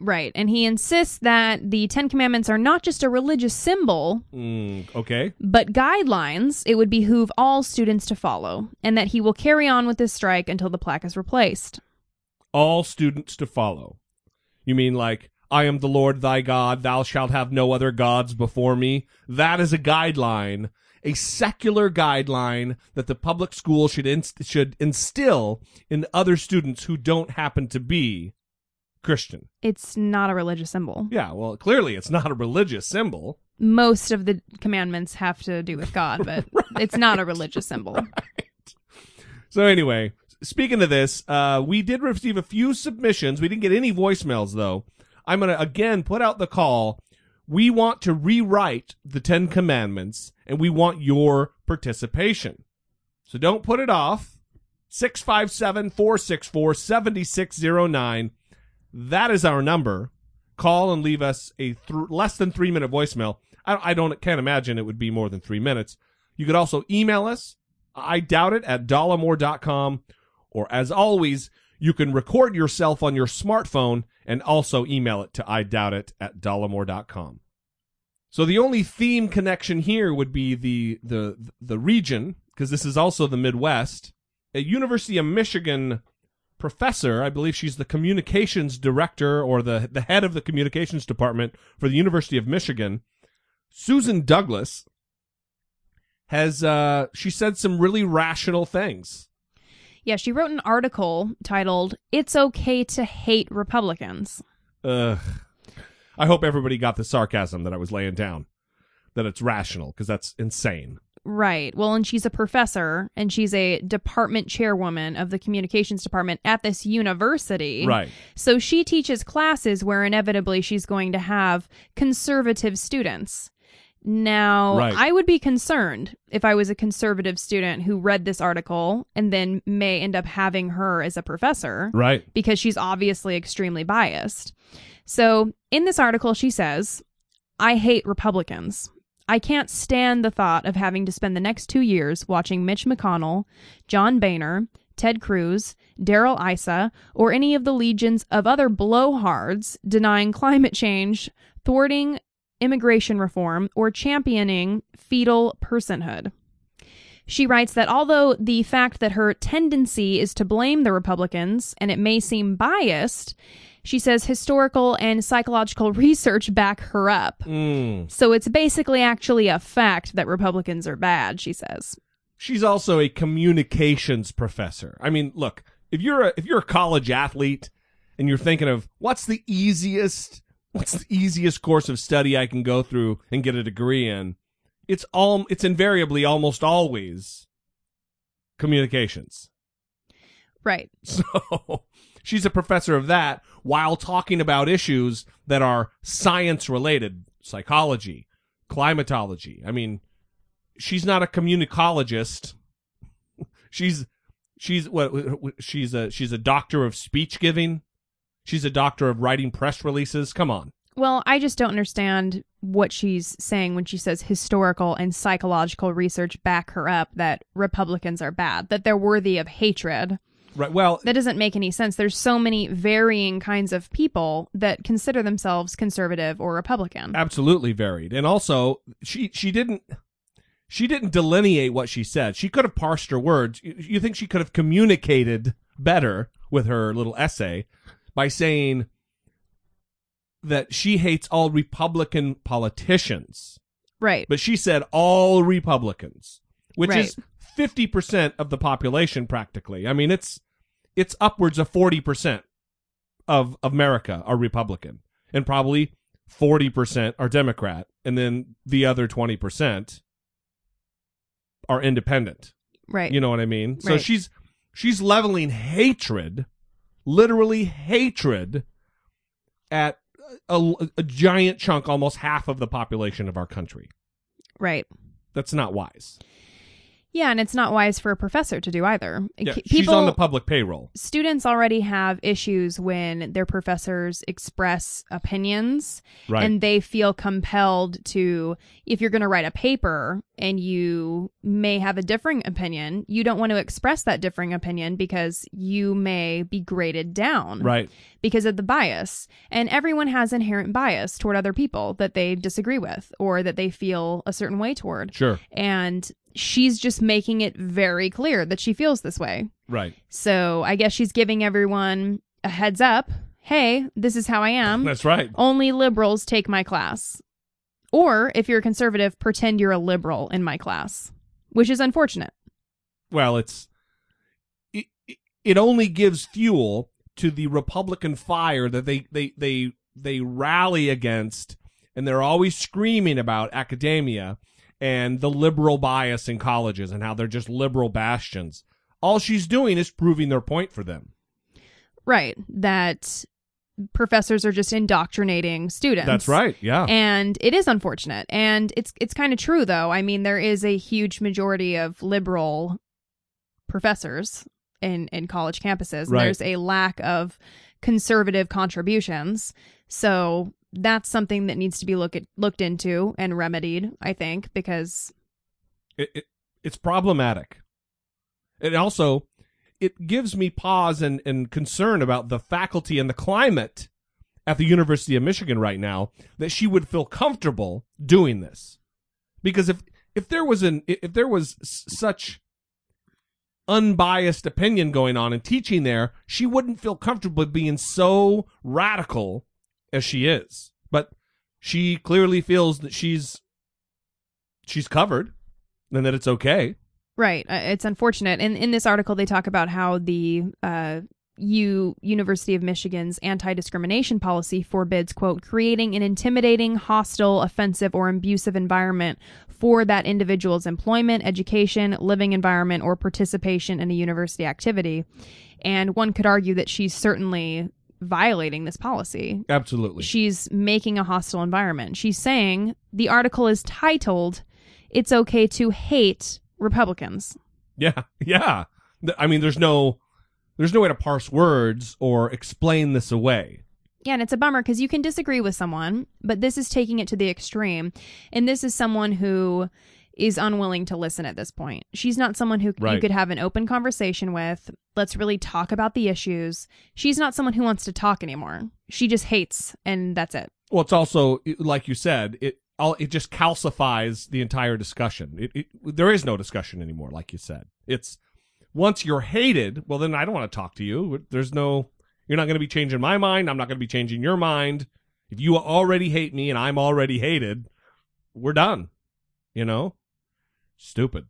[SPEAKER 3] Right. And he insists that the Ten Commandments are not just a religious symbol,
[SPEAKER 2] Mm, okay.
[SPEAKER 3] but guidelines it would behoove all students to follow, and that he will carry on with this strike until the plaque is replaced.
[SPEAKER 2] All students to follow. You mean like I am the Lord thy God, thou shalt have no other gods before me? That is a guideline, a secular guideline that the public school should inst- should instill in other students who don't happen to be Christian.
[SPEAKER 3] It's not a religious symbol.
[SPEAKER 2] Yeah, well, clearly it's not a religious symbol.
[SPEAKER 3] Most of the commandments have to do with God, but it's not a religious symbol.
[SPEAKER 2] So anyway, speaking of this, uh, we did receive a few submissions. We didn't get any voicemails though. I'm gonna again put out the call. We want to rewrite the Ten Commandments, and we want your participation. So don't put it off. 657-464-7609. That is our number. Call and leave us a th- less than three minute voicemail. I, I don't can't imagine it would be more than three minutes. You could also email us. I doubt it at dollamore.com. Or as always, you can record yourself on your smartphone and also email it to I doubt it at dollamore.com. So the only theme connection here would be the the the region because this is also the Midwest. A University of Michigan professor, I believe she's the communications director or the the head of the communications department for the University of Michigan, Susan Douglas has uh she said some really rational things.
[SPEAKER 3] Yeah, she wrote an article titled It's Okay to Hate Republicans.
[SPEAKER 2] Ugh. I hope everybody got the sarcasm that I was laying down. That it's rational because that's insane.
[SPEAKER 3] Right. Well, and she's a professor and she's a department chairwoman of the communications department at this university.
[SPEAKER 2] Right.
[SPEAKER 3] So she teaches classes where inevitably she's going to have conservative students. Now,
[SPEAKER 2] Right.
[SPEAKER 3] I would be concerned if I was a conservative student who read this article and then may end up having her as a professor.
[SPEAKER 2] Right.
[SPEAKER 3] Because she's obviously extremely biased. So, in this article, she says, I hate Republicans. I can't stand the thought of having to spend the next two years watching Mitch McConnell, John Boehner, Ted Cruz, Darrell Issa, or any of the legions of other blowhards denying climate change, thwarting immigration reform, or championing fetal personhood. She writes that although the fact that her tendency is to blame the Republicans, and it may seem biased, she says historical and psychological research back her up.
[SPEAKER 2] Mm.
[SPEAKER 3] So it's basically actually a fact that Republicans are bad, she says.
[SPEAKER 2] She's also a communications professor. I mean, look, if you're a if you're a college athlete and you're thinking of what's the easiest what's the easiest course of study I can go through and get a degree in, it's all it's invariably almost always communications.
[SPEAKER 3] Right.
[SPEAKER 2] So she's a professor of that while talking about issues that are science related, psychology, climatology. I mean, she's not a communicologist. she's she's what she's a she's a doctor of speech giving. She's a doctor of writing press releases. Come on.
[SPEAKER 3] Well, I just don't understand what she's saying when she says historical and psychological research back her up that Republicans are bad, that they're worthy of hatred.
[SPEAKER 2] Right. Well,
[SPEAKER 3] That doesn't make any sense. There's so many varying kinds of people that consider themselves conservative or Republican.
[SPEAKER 2] absolutely varied. And also, she she didn't she didn't delineate what she said. She could have parsed her words. You, think she could have communicated better with her little essay by saying that she hates all Republican politicians.
[SPEAKER 3] Right.
[SPEAKER 2] But she said all Republicans, which
[SPEAKER 3] Right.
[SPEAKER 2] is 50% of the population practically. I mean, it's it's upwards of 40% of America are Republican and probably 40% are Democrat and then the other 20% are independent.
[SPEAKER 3] Right.
[SPEAKER 2] You know what I mean? So she's she's leveling hatred, literally hatred at a, a giant chunk, almost half of the population of our country.
[SPEAKER 3] Right.
[SPEAKER 2] That's not wise.
[SPEAKER 3] Yeah, and it's not wise for a professor to do either.
[SPEAKER 2] Yeah,
[SPEAKER 3] K-
[SPEAKER 2] she's on the public payroll.
[SPEAKER 3] students already have issues when their professors express opinions
[SPEAKER 2] Right.
[SPEAKER 3] and they feel compelled to if you're going to write a paper and you may have a differing opinion you don't want to express that differing opinion because you may be graded down
[SPEAKER 2] Right.
[SPEAKER 3] because of the bias and everyone has inherent bias toward other people that they disagree with or that they feel a certain way toward
[SPEAKER 2] Sure.
[SPEAKER 3] and she's just making it very clear that she feels this way
[SPEAKER 2] Right.
[SPEAKER 3] so I guess she's giving everyone a heads up. Hey, this is how I am.
[SPEAKER 2] That's right.
[SPEAKER 3] Only liberals take my class. Or if you're a conservative, pretend you're a liberal in my class, which is unfortunate.
[SPEAKER 2] Well, it's it, it- only gives fuel to the Republican fire that they they they they rally against and they're always screaming about academia and the liberal bias in colleges and how they're just liberal bastions. All she's doing is proving their point for them.
[SPEAKER 3] Right. That professors are just indoctrinating students.
[SPEAKER 2] That's right. Yeah.
[SPEAKER 3] And it is unfortunate. And it's it's kind of true though. I mean, there is a huge majority of liberal professors in in college campuses.
[SPEAKER 2] Right.
[SPEAKER 3] There's a lack of conservative contributions. So that's something that needs to be look at, looked into and remedied, I think, because
[SPEAKER 2] it, it it's problematic. It also it gives me pause and, and concern about the faculty and the climate at the University of Michigan right now that she would feel comfortable doing this. Because if if there was an if there was such unbiased opinion going on and teaching there, she wouldn't feel comfortable being so radical as she is. But she clearly feels that she's she's covered and that it's okay.
[SPEAKER 3] Right. Uh, It's unfortunate. And in this article, they talk about how the uh, U University of Michigan's anti-discrimination policy forbids, quote, creating an intimidating, hostile, offensive, or abusive environment for that individual's employment, education, living environment, or participation in a university activity. And one could argue that she's certainly violating this policy.
[SPEAKER 2] Absolutely.
[SPEAKER 3] She's making a hostile environment. She's saying the article is titled, It's Okay to Hate Republicans.
[SPEAKER 2] Yeah, yeah. I mean, there's no, there's no way to parse words or explain this away.
[SPEAKER 3] Yeah, and it's a bummer because you can disagree with someone, but this is taking it to the extreme. And this is someone who is unwilling to listen at this point. She's not someone who you could have an open conversation with. Let's really talk about the issues. She's not someone who wants to talk anymore. She just hates, and that's it.
[SPEAKER 2] Well, it's also like you said, it all it just calcifies the entire discussion. It, it there is no discussion anymore, like you said. It's once you're hated, well then I don't want to talk to you. There's no you're not going to be changing my mind. I'm not going to be changing your mind. If you already hate me and I'm already hated, we're done. You know? Stupid.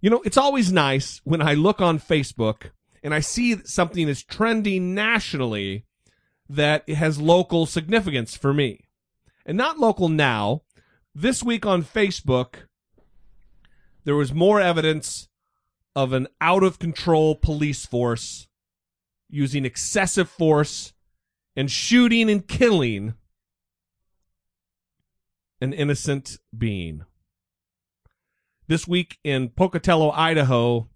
[SPEAKER 2] You know, it's always nice when I look on Facebook and I see something is trending nationally that has local significance for me. And not local now. This week on Facebook, there was more evidence of an out of control police force using excessive force and shooting and killing an innocent being. This week in Pocatello, Idaho,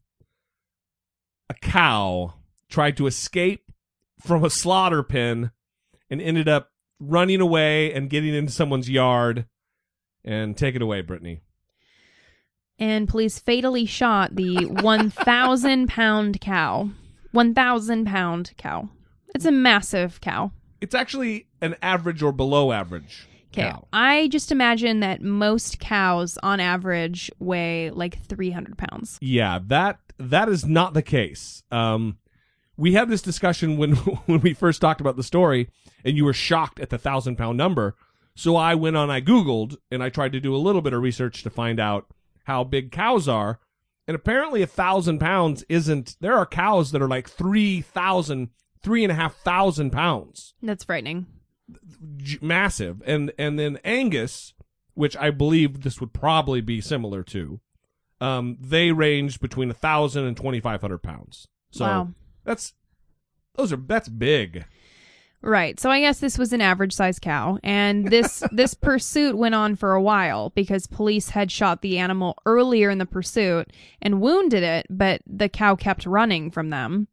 [SPEAKER 2] a cow tried to escape from a slaughter pen and ended up running away and getting into someone's yard. And take it away, Brittany.
[SPEAKER 3] And police fatally shot the 1,000 pound cow. 1,000 pound cow. It's a massive cow.
[SPEAKER 2] It's actually an average or below average
[SPEAKER 3] Okay.
[SPEAKER 2] cow.
[SPEAKER 3] I just imagine that most cows on average weigh like 300 pounds.
[SPEAKER 2] Yeah, that that is not the case. Um, we had this discussion when when we first talked about the story, and you were shocked at the thousand pound number. So I went on, I googled, and I tried to do a little bit of research to find out how big cows are. And apparently, a thousand pounds isn't. There are cows that are like three thousand, three and a half thousand pounds.
[SPEAKER 3] That's frightening.
[SPEAKER 2] Massive. And and then angus which i believe this would probably be similar to um they range between a thousand and twenty five hundred pounds. So
[SPEAKER 3] Wow.
[SPEAKER 2] that's those are that's big
[SPEAKER 3] Right. So I guess this was an average sized cow and this this pursuit went on for a while because police had shot the animal earlier in the pursuit and wounded it, but the cow kept running from them.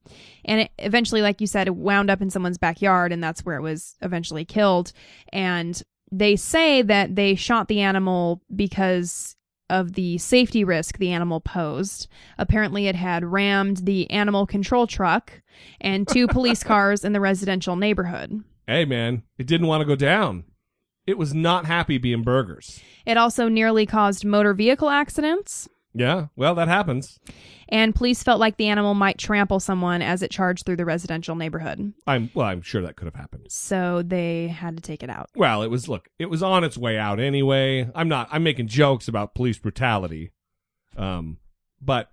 [SPEAKER 3] And it eventually like you said it wound up in someone's backyard and that's where it was eventually killed and they say that they shot the animal because of the safety risk the animal posed. Apparently, it had rammed the animal control truck and two police cars in the residential neighborhood.
[SPEAKER 2] hey man it didn't want to go down it was not happy being burgers
[SPEAKER 3] It also nearly caused motor vehicle accidents,
[SPEAKER 2] yeah well that happens.
[SPEAKER 3] And police felt like the animal might trample someone as it charged through the residential neighborhood.
[SPEAKER 2] i'm well i'm sure that could have happened.
[SPEAKER 3] So they had to take it out.
[SPEAKER 2] well it was look it was on its way out anyway. I'm not i'm making jokes about police brutality. Um but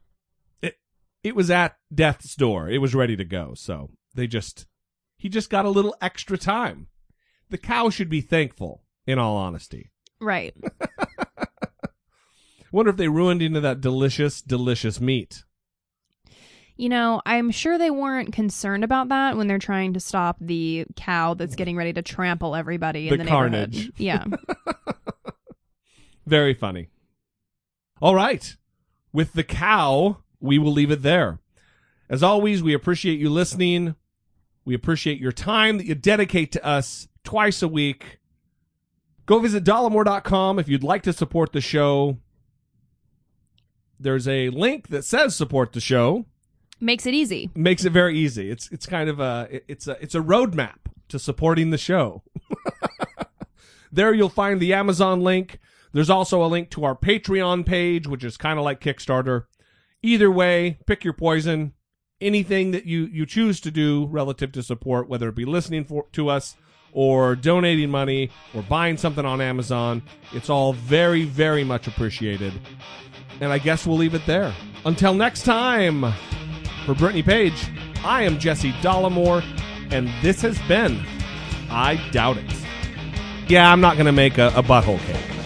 [SPEAKER 2] it it was at death's door. It was ready to go. So they just he just got a little extra time. The cow should be thankful in all honesty.
[SPEAKER 3] Right.
[SPEAKER 2] wonder if they ruined into that delicious delicious meat
[SPEAKER 3] You know, I'm sure they weren't concerned about that when they're trying to stop the cow that's getting ready to trample everybody in
[SPEAKER 2] The
[SPEAKER 3] the,
[SPEAKER 2] carnage.
[SPEAKER 3] neighborhood. Yeah.
[SPEAKER 2] Very funny. All right. With the cow, we will leave it there. As always, we appreciate you listening. We appreciate your time that you dedicate to us twice a week. Go visit dollamore.com if you'd like to support the show. There's a link that says support the show.
[SPEAKER 3] Makes it easy.
[SPEAKER 2] Makes it very easy. It's it's kind of a it's a it's a roadmap to supporting the show. There you'll find the Amazon link. There's also a link to our Patreon page, which is kind of like Kickstarter. Either way, pick your poison. Anything that you, you choose to do relative to support, whether it be listening for, to us or donating money or buying something on Amazon, it's all very, very much appreciated. And I guess we'll leave it there. Until next time, for Brittany Page, I am Jesse Dollamore, and this has been I Doubt It. Yeah, I'm not going to make a, a butthole cake.